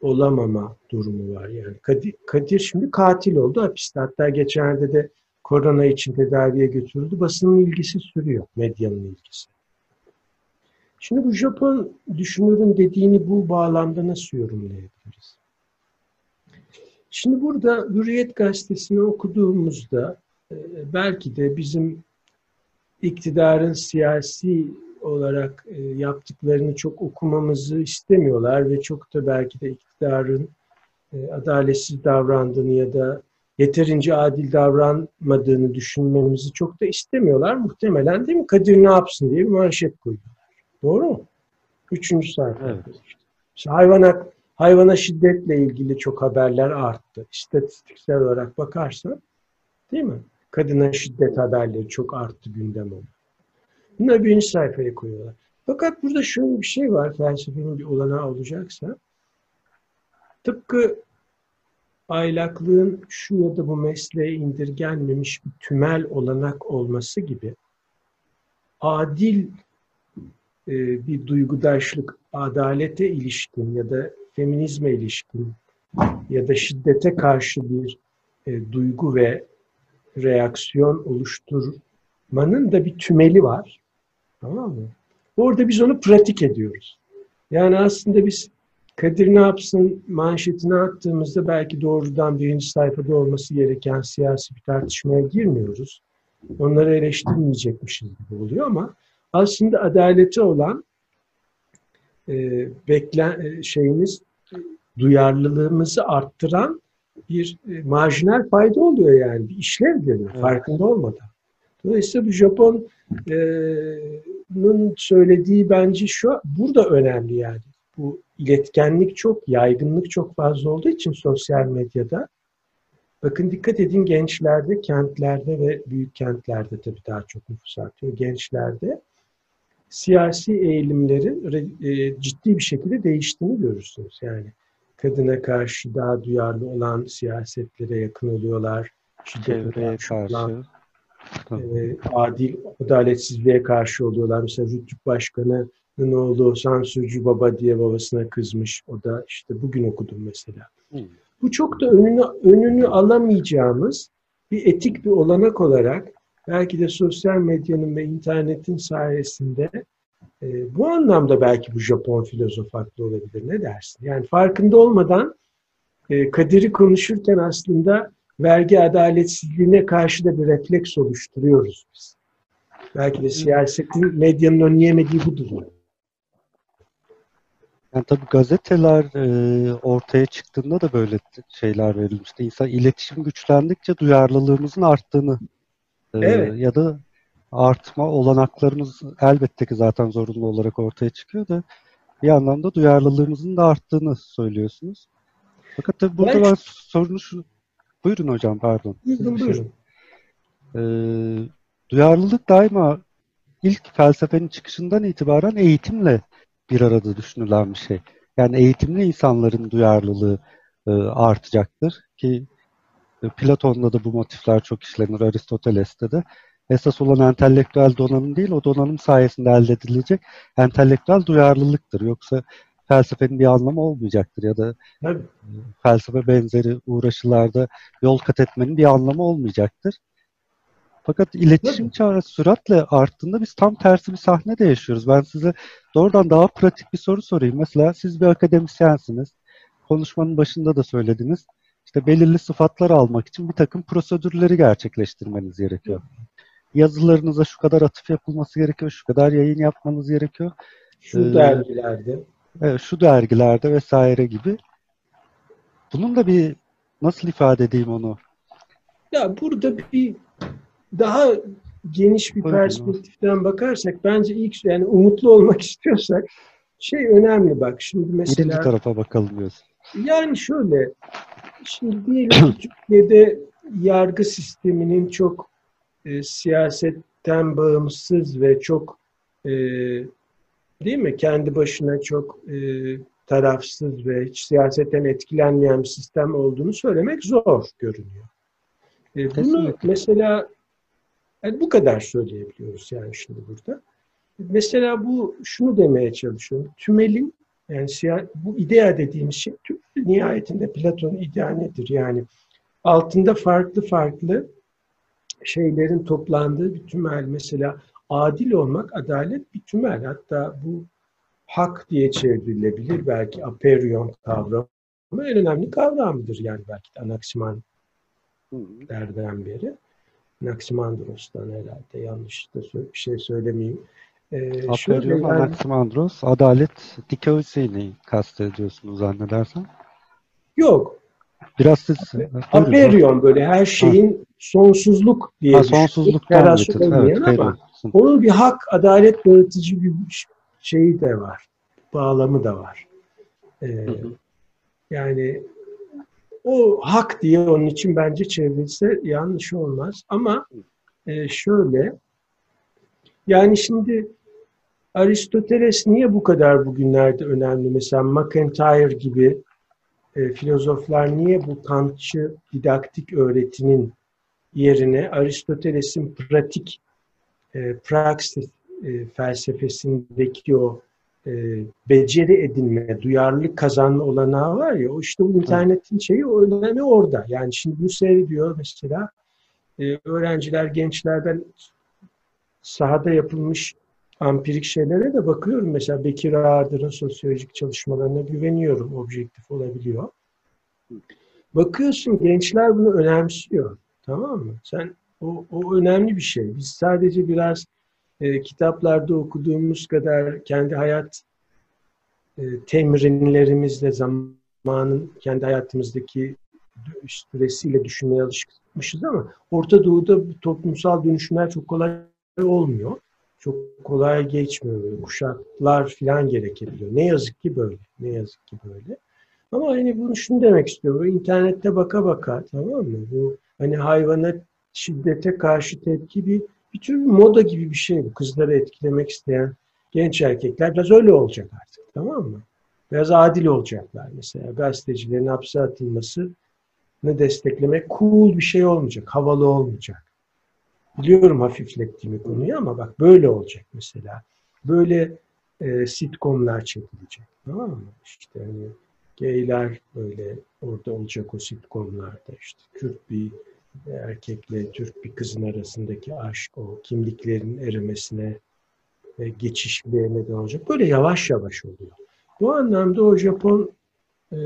olamama durumu var. Yani Kadir, Kadir şimdi katil oldu hapiste. Hatta geçenlerde de korona için tedaviye götürüldü. Basının ilgisi sürüyor. Medyanın ilgisi. Şimdi bu Japon düşünürün dediğini bu bağlamda nasıl yorumlayabiliriz? Şimdi burada Hürriyet Gazetesi'ni okuduğumuzda e, belki de bizim iktidarın siyasi olarak e, yaptıklarını çok okumamızı istemiyorlar ve çok da belki de iktidarın e, adaletsiz davrandığını ya da yeterince adil davranmadığını düşünmemizi çok da istemiyorlar. Muhtemelen değil mi? Kadir ne yapsın diye bir manşet koyuyorlar. Doğru mu? Üçüncü sayfa. Evet. İşte hayvana, hayvana şiddetle ilgili çok haberler arttı. İstatistiksel olarak bakarsan değil mi? Kadına şiddet haberleri çok arttı gündem oldu. Bunları birinci sayfaya koyuyorlar. Fakat burada şöyle bir şey var felsefenin bir olanağı olacaksa. Tıpkı aylaklığın şu ya da bu mesleğe indirgenmemiş bir tümel olanak olması gibi adil e, bir duygudaşlık, adalete ilişkin ya da feminizme ilişkin ya da şiddete karşı bir e, duygu ve reaksiyon oluşturmanın da bir tümeli var. Tamam mı? Orada biz onu pratik ediyoruz. Yani aslında biz Kadir ne yapsın manşetine attığımızda belki doğrudan birinci sayfada olması gereken siyasi bir tartışmaya girmiyoruz. Onları eleştirmeyecekmişiz gibi oluyor ama aslında adaleti olan e, beklen e, şeyimiz duyarlılığımızı arttıran bir e, marjinal fayda oluyor yani. Bir işlev görüyor Evet. farkında olmadan. Dolayısıyla bu Japon'un söylediği bence şu burada önemli yani. Bu iletkenlik çok, yaygınlık çok fazla olduğu için sosyal medyada. Bakın dikkat edin gençlerde, kentlerde ve büyük kentlerde tabii daha çok nüfus artıyor. Gençlerde siyasi eğilimlerin e, ciddi bir şekilde değiştiğini görürsünüz. Yani kadına karşı daha duyarlı olan siyasetlere yakın oluyorlar. Şiddete karşı olan, e, adil, adaletsizliğe karşı oluyorlar. Mesela Rütük Başkanı'nın oğlu sansürcü baba diye babasına kızmış. O da işte bugün okudum mesela. Hı. Bu çok da önünü, önünü alamayacağımız bir etik bir olanak olarak belki de sosyal medyanın ve internetin sayesinde e, bu anlamda belki bu Japon filozof haklı olabilir. Ne dersin? Yani farkında olmadan e, Kadir'i konuşurken aslında vergi adaletsizliğine karşı da bir refleks oluşturuyoruz biz. Belki de siyasetin, medyanın önleyemediği budur. Yani tabii gazeteler e, ortaya çıktığında da böyle şeyler verilmişti. İnsan iletişim güçlendikçe duyarlılığımızın arttığını Evet. ya da artma olanaklarımız elbette ki zaten zorunlu olarak ortaya çıkıyor da bir yandan da duyarlılığımızın da arttığını söylüyorsunuz. Fakat tabii burada Ben- ben sorunu şu... Buyurun hocam pardon. Buyurun bir şey- buyurun. Ee, duyarlılık daima ilk felsefenin çıkışından itibaren eğitimle bir arada düşünülen bir şey. Yani eğitimli insanların duyarlılığı e, artacaktır ki Platon'da da bu motifler çok işlenir, Aristoteles'te de. Esas olan entelektüel donanım değil, o donanım sayesinde elde edilecek entelektüel duyarlılıktır. Yoksa felsefenin bir anlamı olmayacaktır ya da Tabii. felsefe benzeri uğraşılarda yol kat etmenin bir anlamı olmayacaktır. Fakat iletişim Tabii. çağı süratle arttığında biz tam tersi bir sahnede yaşıyoruz. Ben size doğrudan daha pratik bir soru sorayım. Mesela siz bir akademisyensiniz. Konuşmanın başında da söylediniz. İşte belirli sıfatlar almak için bir takım prosedürleri gerçekleştirmeniz gerekiyor. Yazılarınıza şu kadar atıf yapılması gerekiyor, şu kadar yayın yapmanız gerekiyor. Şu Ee, dergilerde. Evet, şu dergilerde vesaire gibi. Bunun da bir nasıl ifade edeyim onu? Ya burada bir daha geniş bir Buyurun. perspektiften bakarsak bence ilk yani umutlu olmak *laughs* istiyorsak şey önemli bak şimdi Birinci mesela tarafa bakalım diyorsun. yani şöyle şimdi diyelim ki Türkiye'de yargı sisteminin çok e, siyasetten bağımsız ve çok e, değil mi kendi başına çok e, tarafsız ve hiç siyasetten etkilenmeyen bir sistem olduğunu söylemek zor görünüyor. E, bunu mesela yani bu kadar söyleyebiliyoruz yani şimdi burada. Mesela bu şunu demeye çalışıyorum. Tümelin yani siya- bu idea dediğimiz şey nihayetinde Platon'un idea nedir? Yani altında farklı farklı şeylerin toplandığı bir tümel. Mesela adil olmak, adalet bir tümel. Hatta bu hak diye çevrilebilir. Belki aperion kavramı en önemli kavramıdır yani belki de Anaximan derden beri. Anaximandros'tan herhalde yanlış da bir şey söylemeyeyim. Ee, şöyle Anaximandros, adalet dikoisini kastediyorsunuz zannedersem. Yok. Biraz siz... Aperion böyle her şeyin ha. sonsuzluk diye ha, sonsuzluk evet, ama onun bir hak, adalet dağıtıcı bir şeyi de var. Bağlamı da var. Ee, hı hı. Yani o hak diye onun için bence çevrilse yanlış olmaz. Ama e, şöyle yani şimdi Aristoteles niye bu kadar bugünlerde önemli? Mesela McIntyre gibi e, filozoflar niye bu Kantçı didaktik öğretinin yerine Aristoteles'in pratik e, praksis e, felsefesindeki o e, beceri edinme, duyarlılık kazanma olanağı var ya, o işte bu internetin şeyi o önemli orada. Yani şimdi bunu seyrediyor mesela e, öğrenciler, gençlerden sahada yapılmış ampirik şeylere de bakıyorum. Mesela Bekir Ağırdır'ın sosyolojik çalışmalarına güveniyorum. Objektif olabiliyor. Bakıyorsun gençler bunu önemsiyor. Tamam mı? Sen o, o önemli bir şey. Biz sadece biraz e, kitaplarda okuduğumuz kadar kendi hayat e, temrinlerimizle zamanın kendi hayatımızdaki süresiyle düşünmeye alışmışız ama Orta Doğu'da toplumsal dönüşümler çok kolay olmuyor. Çok kolay geçmiyor. Böyle. Kuşaklar falan gerekebiliyor. Ne yazık ki böyle. Ne yazık ki böyle. Ama hani bunu şunu demek istiyorum. İnternette baka baka tamam mı? Bu hani hayvana şiddete karşı tepki bir bir tür moda gibi bir şey bu. Kızları etkilemek isteyen genç erkekler biraz öyle olacak artık. Tamam mı? Biraz adil olacaklar mesela. Gazetecilerin hapse atılması ne desteklemek cool bir şey olmayacak. Havalı olmayacak. Biliyorum hafiflettiğimi konuyu ama bak böyle olacak mesela. Böyle e, sitcomlar çekilecek. Tamam mı? İşte hani gayler böyle orada olacak o sitcomlarda işte Kürt bir erkekle Türk bir kızın arasındaki aşk, o kimliklerin erimesine ve geçişliğe neden olacak. Böyle yavaş yavaş oluyor. Bu anlamda o Japon e,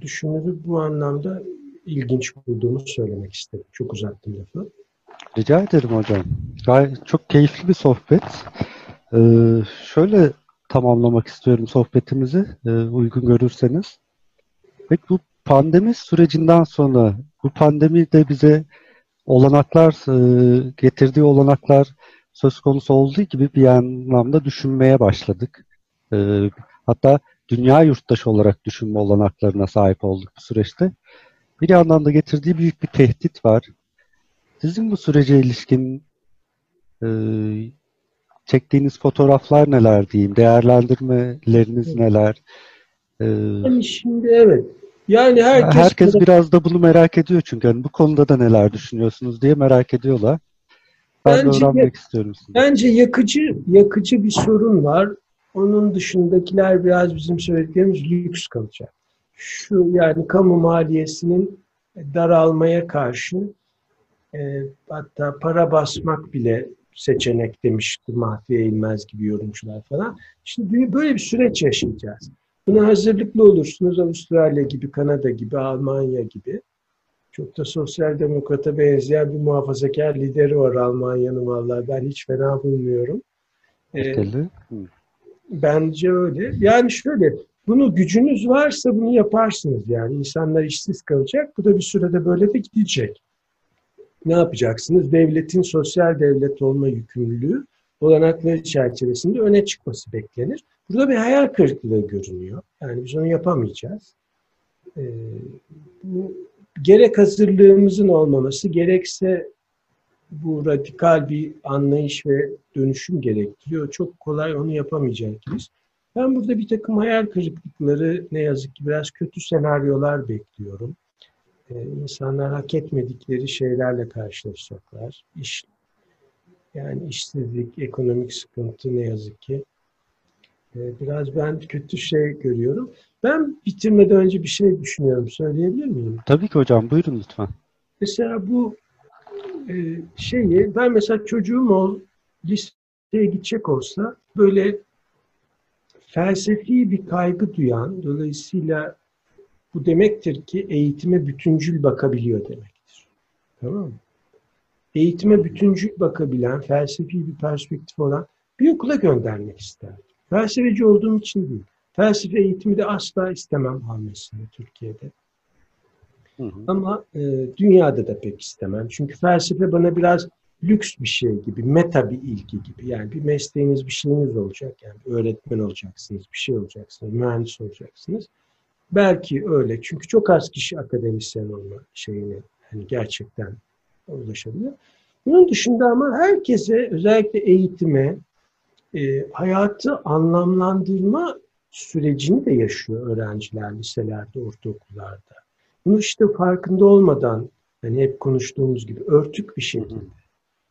düşünürü bu anlamda ilginç bulduğumu söylemek istedim. Çok uzattım lafı. Rica ederim hocam. Gayet çok keyifli bir sohbet. Ee, şöyle tamamlamak istiyorum sohbetimizi e, uygun görürseniz. Peki bu pandemi sürecinden sonra bu pandemi de bize olanaklar e, getirdiği olanaklar söz konusu olduğu gibi bir anlamda düşünmeye başladık. E, hatta dünya yurttaşı olarak düşünme olanaklarına sahip olduk bu süreçte. Bir yandan da getirdiği büyük bir tehdit var. Sizin bu sürece ilişkin e, çektiğiniz fotoğraflar neler diyeyim, değerlendirmeleriniz neler? Ee, yani şimdi evet, yani herkes, herkes biraz da bunu merak ediyor çünkü yani bu konuda da neler düşünüyorsunuz diye merak ediyorlar. Ben bence, de öğrenmek istiyorum sizden. Bence yakıcı yakıcı bir sorun var. Onun dışındakiler biraz bizim söylediklerimiz lüks kalacak. Şu yani kamu maliyesinin daralmaya karşı e, hatta para basmak bile seçenek demişti Mahfiye İlmez gibi yorumcular falan. Şimdi böyle bir süreç yaşayacağız. Buna hazırlıklı olursunuz Avustralya gibi, Kanada gibi, Almanya gibi. Çok da sosyal demokrata benzeyen bir muhafazakar lideri var Almanya'nın vallahi ben hiç fena bulmuyorum. Ee, bence öyle. Yani şöyle bunu gücünüz varsa bunu yaparsınız yani. insanlar işsiz kalacak. Bu da bir sürede böyle de gidecek. Ne yapacaksınız? Devletin sosyal devlet olma yükümlülüğü olanakları çerçevesinde öne çıkması beklenir. Burada bir hayal kırıklığı görünüyor. Yani biz onu yapamayacağız. Ee, bu gerek hazırlığımızın olmaması, gerekse bu radikal bir anlayış ve dönüşüm gerektiriyor. Çok kolay onu yapamayacağız. Ben burada bir takım hayal kırıklıkları ne yazık ki biraz kötü senaryolar bekliyorum. Ee, insanlar hak etmedikleri şeylerle karşılaşacaklar. İş, yani işsizlik, ekonomik sıkıntı ne yazık ki ee, biraz ben kötü şey görüyorum. Ben bitirmeden önce bir şey düşünüyorum. Söyleyebilir miyim? Tabii ki hocam. Buyurun lütfen. Mesela bu e, şeyi ben mesela çocuğum ol liseye gidecek olsa böyle felsefi bir kaygı duyan dolayısıyla bu demektir ki eğitime bütüncül bakabiliyor demektir. Tamam mı? Eğitime bütüncül bakabilen, felsefi bir perspektif olan bir okula göndermek isterdim. Felsefeci olduğum için değil. Felsefe eğitimi de asla istemem almasını Türkiye'de. Hı hı. Ama e, dünyada da pek istemem. Çünkü felsefe bana biraz lüks bir şey gibi, meta bir ilgi gibi. Yani bir mesleğiniz, bir şeyiniz olacak. Yani öğretmen olacaksınız, bir şey olacaksınız, mühendis olacaksınız. Belki öyle. Çünkü çok az kişi akademisyen olma şeyine hani gerçekten ulaşabiliyor. Bunun dışında ama herkese özellikle eğitime, e, hayatı anlamlandırma sürecini de yaşıyor öğrenciler liselerde, ortaokullarda. Bunu işte farkında olmadan hani hep konuştuğumuz gibi örtük bir şekilde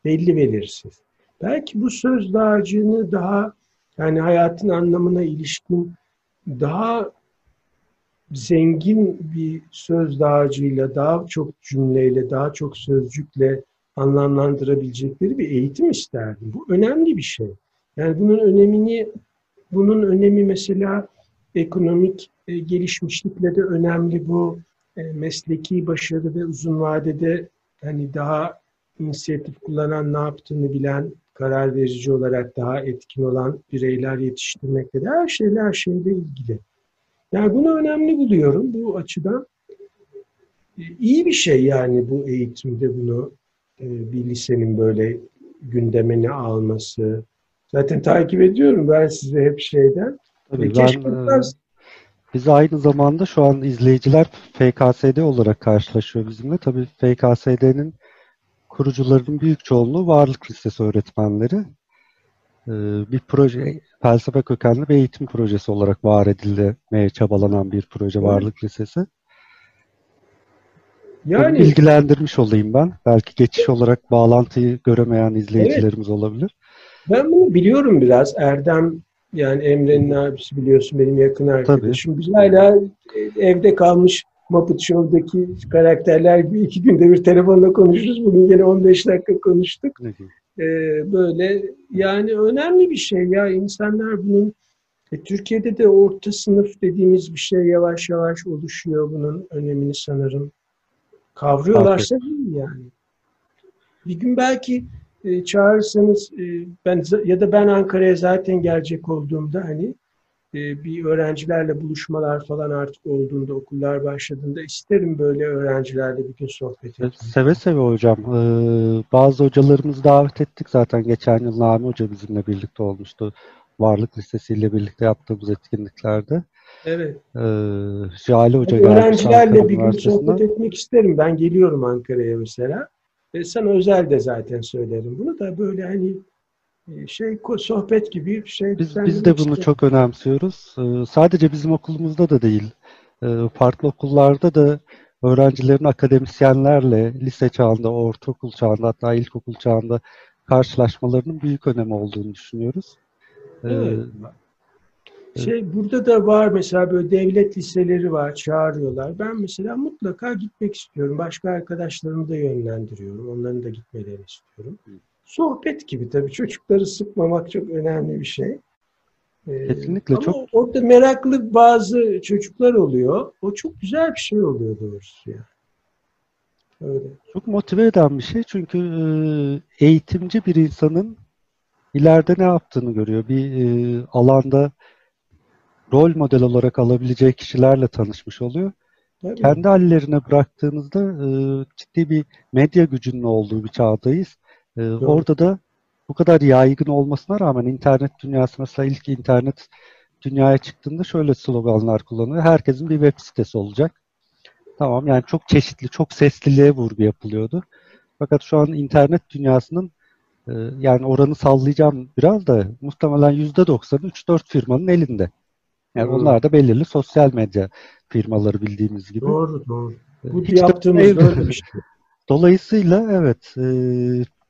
belli belirsiz. Belki bu söz dağarcığını daha yani hayatın anlamına ilişkin daha zengin bir söz dağarcığıyla, daha çok cümleyle, daha çok sözcükle anlamlandırabilecekleri bir eğitim isterdim. Bu önemli bir şey. Yani bunun önemini, bunun önemi mesela ekonomik e, gelişmişlikle de önemli bu e, mesleki başarı ve uzun vadede hani daha inisiyatif kullanan, ne yaptığını bilen, karar verici olarak daha etkin olan bireyler yetiştirmekle de her şeyle her şeyle ilgili. Yani bunu önemli buluyorum bu açıdan. E, iyi bir şey yani bu eğitimde bunu e, bir lisenin böyle gündemine alması. Zaten takip ediyorum ben sizi hep şeyden. Tabii E, keşke ben, biraz Biz aynı zamanda şu an izleyiciler FKSD olarak karşılaşıyor bizimle. Tabii FKSD'nin kurucularının büyük çoğunluğu varlık lisesi öğretmenleri. Ee, Bir proje, felsefe kökenli bir eğitim projesi olarak var edilmeye çabalanan bir proje Evet. Varlık Lisesi. Tabii yani bilgilendirmiş olayım ben. Belki geçiş olarak bağlantıyı göremeyen izleyicilerimiz olabilir. Ben bunu biliyorum biraz. Erdem yani Emre'nin abisi biliyorsun benim yakın arkadaşım. Biz hala e, evde kalmış Muppet Show'daki karakterler gibi iki günde bir telefonla konuşuruz. Bugün yine 15 dakika konuştuk. Ne Ee, böyle yani önemli bir şey ya insanlar bunun e, Türkiye'de de orta sınıf dediğimiz bir şey yavaş yavaş oluşuyor bunun önemini sanırım. Kavruyorlarsa değil yani. Bir gün belki e, çağırırsanız e, ben ya da ben Ankara'ya zaten gelecek olduğumda hani e, bir öğrencilerle buluşmalar falan artık olduğunda okullar başladığında isterim böyle öğrencilerle bir gün sohbet etmek. Seve seve hocam. Ee, bazı hocalarımızı davet ettik zaten. Geçen yıl Nami Hoca bizimle birlikte olmuştu. Varlık Lisesi ile birlikte yaptığımız etkinliklerde. Evet. Ee, Jale Hoca Yani öğrencilerle bir gün sohbet etmek isterim. Ben geliyorum Ankara'ya mesela. E, sana özel de zaten söylerim. Bunu da böyle hani e, şey ko- sohbet gibi bir şey. Biz, biz de bunu isterim. çok önemsiyoruz. Ee, sadece bizim okulumuzda da değil, ee, farklı okullarda da öğrencilerin akademisyenlerle lise çağında, ortaokul çağında hatta ilkokul çağında karşılaşmalarının büyük önemi olduğunu düşünüyoruz. Ee, Evet. Şey burada da var mesela böyle devlet liseleri var, çağırıyorlar. Ben mesela mutlaka gitmek istiyorum. Başka arkadaşlarımı da yönlendiriyorum. Onların da gitmelerini istiyorum. Sohbet gibi tabii çocukları sıkmamak çok önemli bir şey. Ee, Kesinlikle ama çok- orada meraklı bazı çocuklar oluyor. O çok güzel bir şey oluyor doğrusu yani. Öyle. Çok motive eden bir şey çünkü e, eğitimci bir insanın ileride ne yaptığını görüyor. Bir e, alanda rol model olarak alabileceği kişilerle tanışmış oluyor. Tabii. Kendi hallerine bıraktığınızda e, ciddi bir medya gücünün olduğu bir çağdayız. E, orada da bu kadar yaygın olmasına rağmen internet dünyası mesela ilk internet dünyaya çıktığında şöyle sloganlar kullanıyor. Herkesin bir web sitesi olacak. Tamam yani çok çeşitli, çok sesliliğe vurgu yapılıyordu. Fakat şu an internet dünyasının e, yani oranı sallayacağım biraz da muhtemelen %90'ı 3-4 firmanın elinde. Yani Hmm. onlar da belirli sosyal medya firmaları bildiğimiz gibi. Doğru doğru. Bu hiç yaptığımız Evet. öyle bir şey. Dolayısıyla evet e,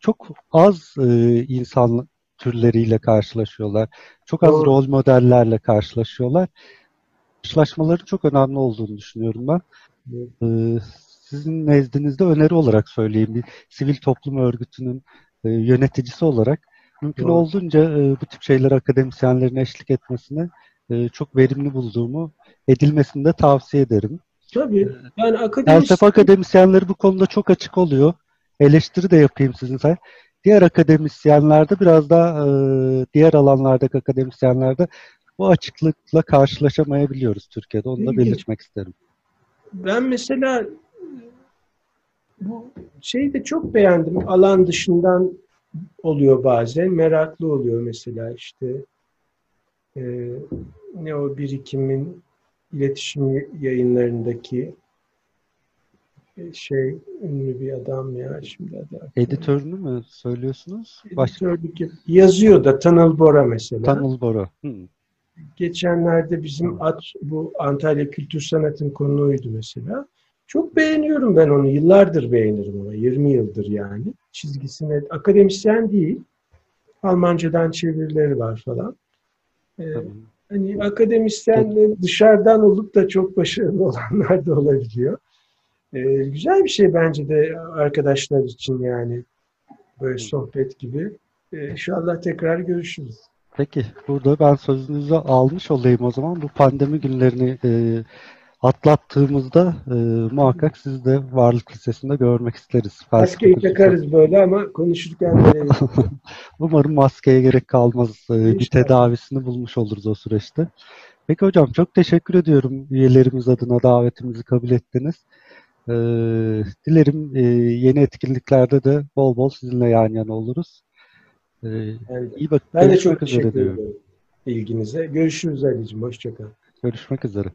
çok az e, insan türleriyle karşılaşıyorlar. Çok az Doğru. rol modellerle karşılaşıyorlar. Karşılaşmaların çok önemli olduğunu düşünüyorum ben. Evet. E, sizin nezdinizde öneri olarak söyleyeyim. Bir sivil toplum örgütünün e, yöneticisi olarak mümkün Doğru. olduğunca e, bu tip şeyler akademisyenlerin eşlik etmesini e, çok verimli bulduğumu, edilmesini de tavsiye ederim. Tabii. Yani akademisyen Felsefe akademisyenleri bu konuda çok açık oluyor. Eleştiri de yapayım sizin say. diğer akademisyenlerde biraz da e, diğer alanlardaki akademisyenlerde bu açıklıkla karşılaşamayabiliyoruz Türkiye'de. Onu da belirtmek isterim. Ben mesela bu şeyi de çok beğendim. Alan dışından oluyor bazen. Meraklı oluyor mesela işte e, ne o birikimin iletişim yayınlarındaki e, şey ünlü bir adam ya şimdi adı Editörünü mü söylüyorsunuz? Editörlük yazıyor da Tanıl Bora mesela. Tanıl Bora. Hı. Geçenlerde bizim at, bu Antalya Kültür Sanat'ın konuğuydu mesela. Çok beğeniyorum ben onu. Yıllardır beğenirim onu. 20 yıldır yani. Çizgisine akademisyen değil. Almancadan çevirileri var falan. Ee, Tamam. hani akademisyen de dışarıdan olup da çok başarılı *laughs* olanlar da olabiliyor. Ee, güzel bir şey bence de arkadaşlar için yani. Böyle sohbet gibi. Ee, inşallah tekrar görüşürüz. Peki, burada ben sözünüzü almış olayım o zaman. Bu pandemi günlerini e, atlattığımızda e, muhakkak sizi de Varlık Lisesi'nde görmek isteriz. Maskeyi takarız böyle ama konuşurken böyle *laughs* Umarım maskeye gerek kalmaz. E, bir tedavisini bulmuş oluruz o süreçte. Peki hocam çok teşekkür ediyorum üyelerimiz adına davetimizi kabul ettiniz. E, dilerim e, yeni etkinliklerde de bol bol sizinle yan yana oluruz. E, Yani iyi bak. ben de çok teşekkür ederim ilginize. Görüşürüz Ali'cim. Hoşçakal. Görüşmek üzere.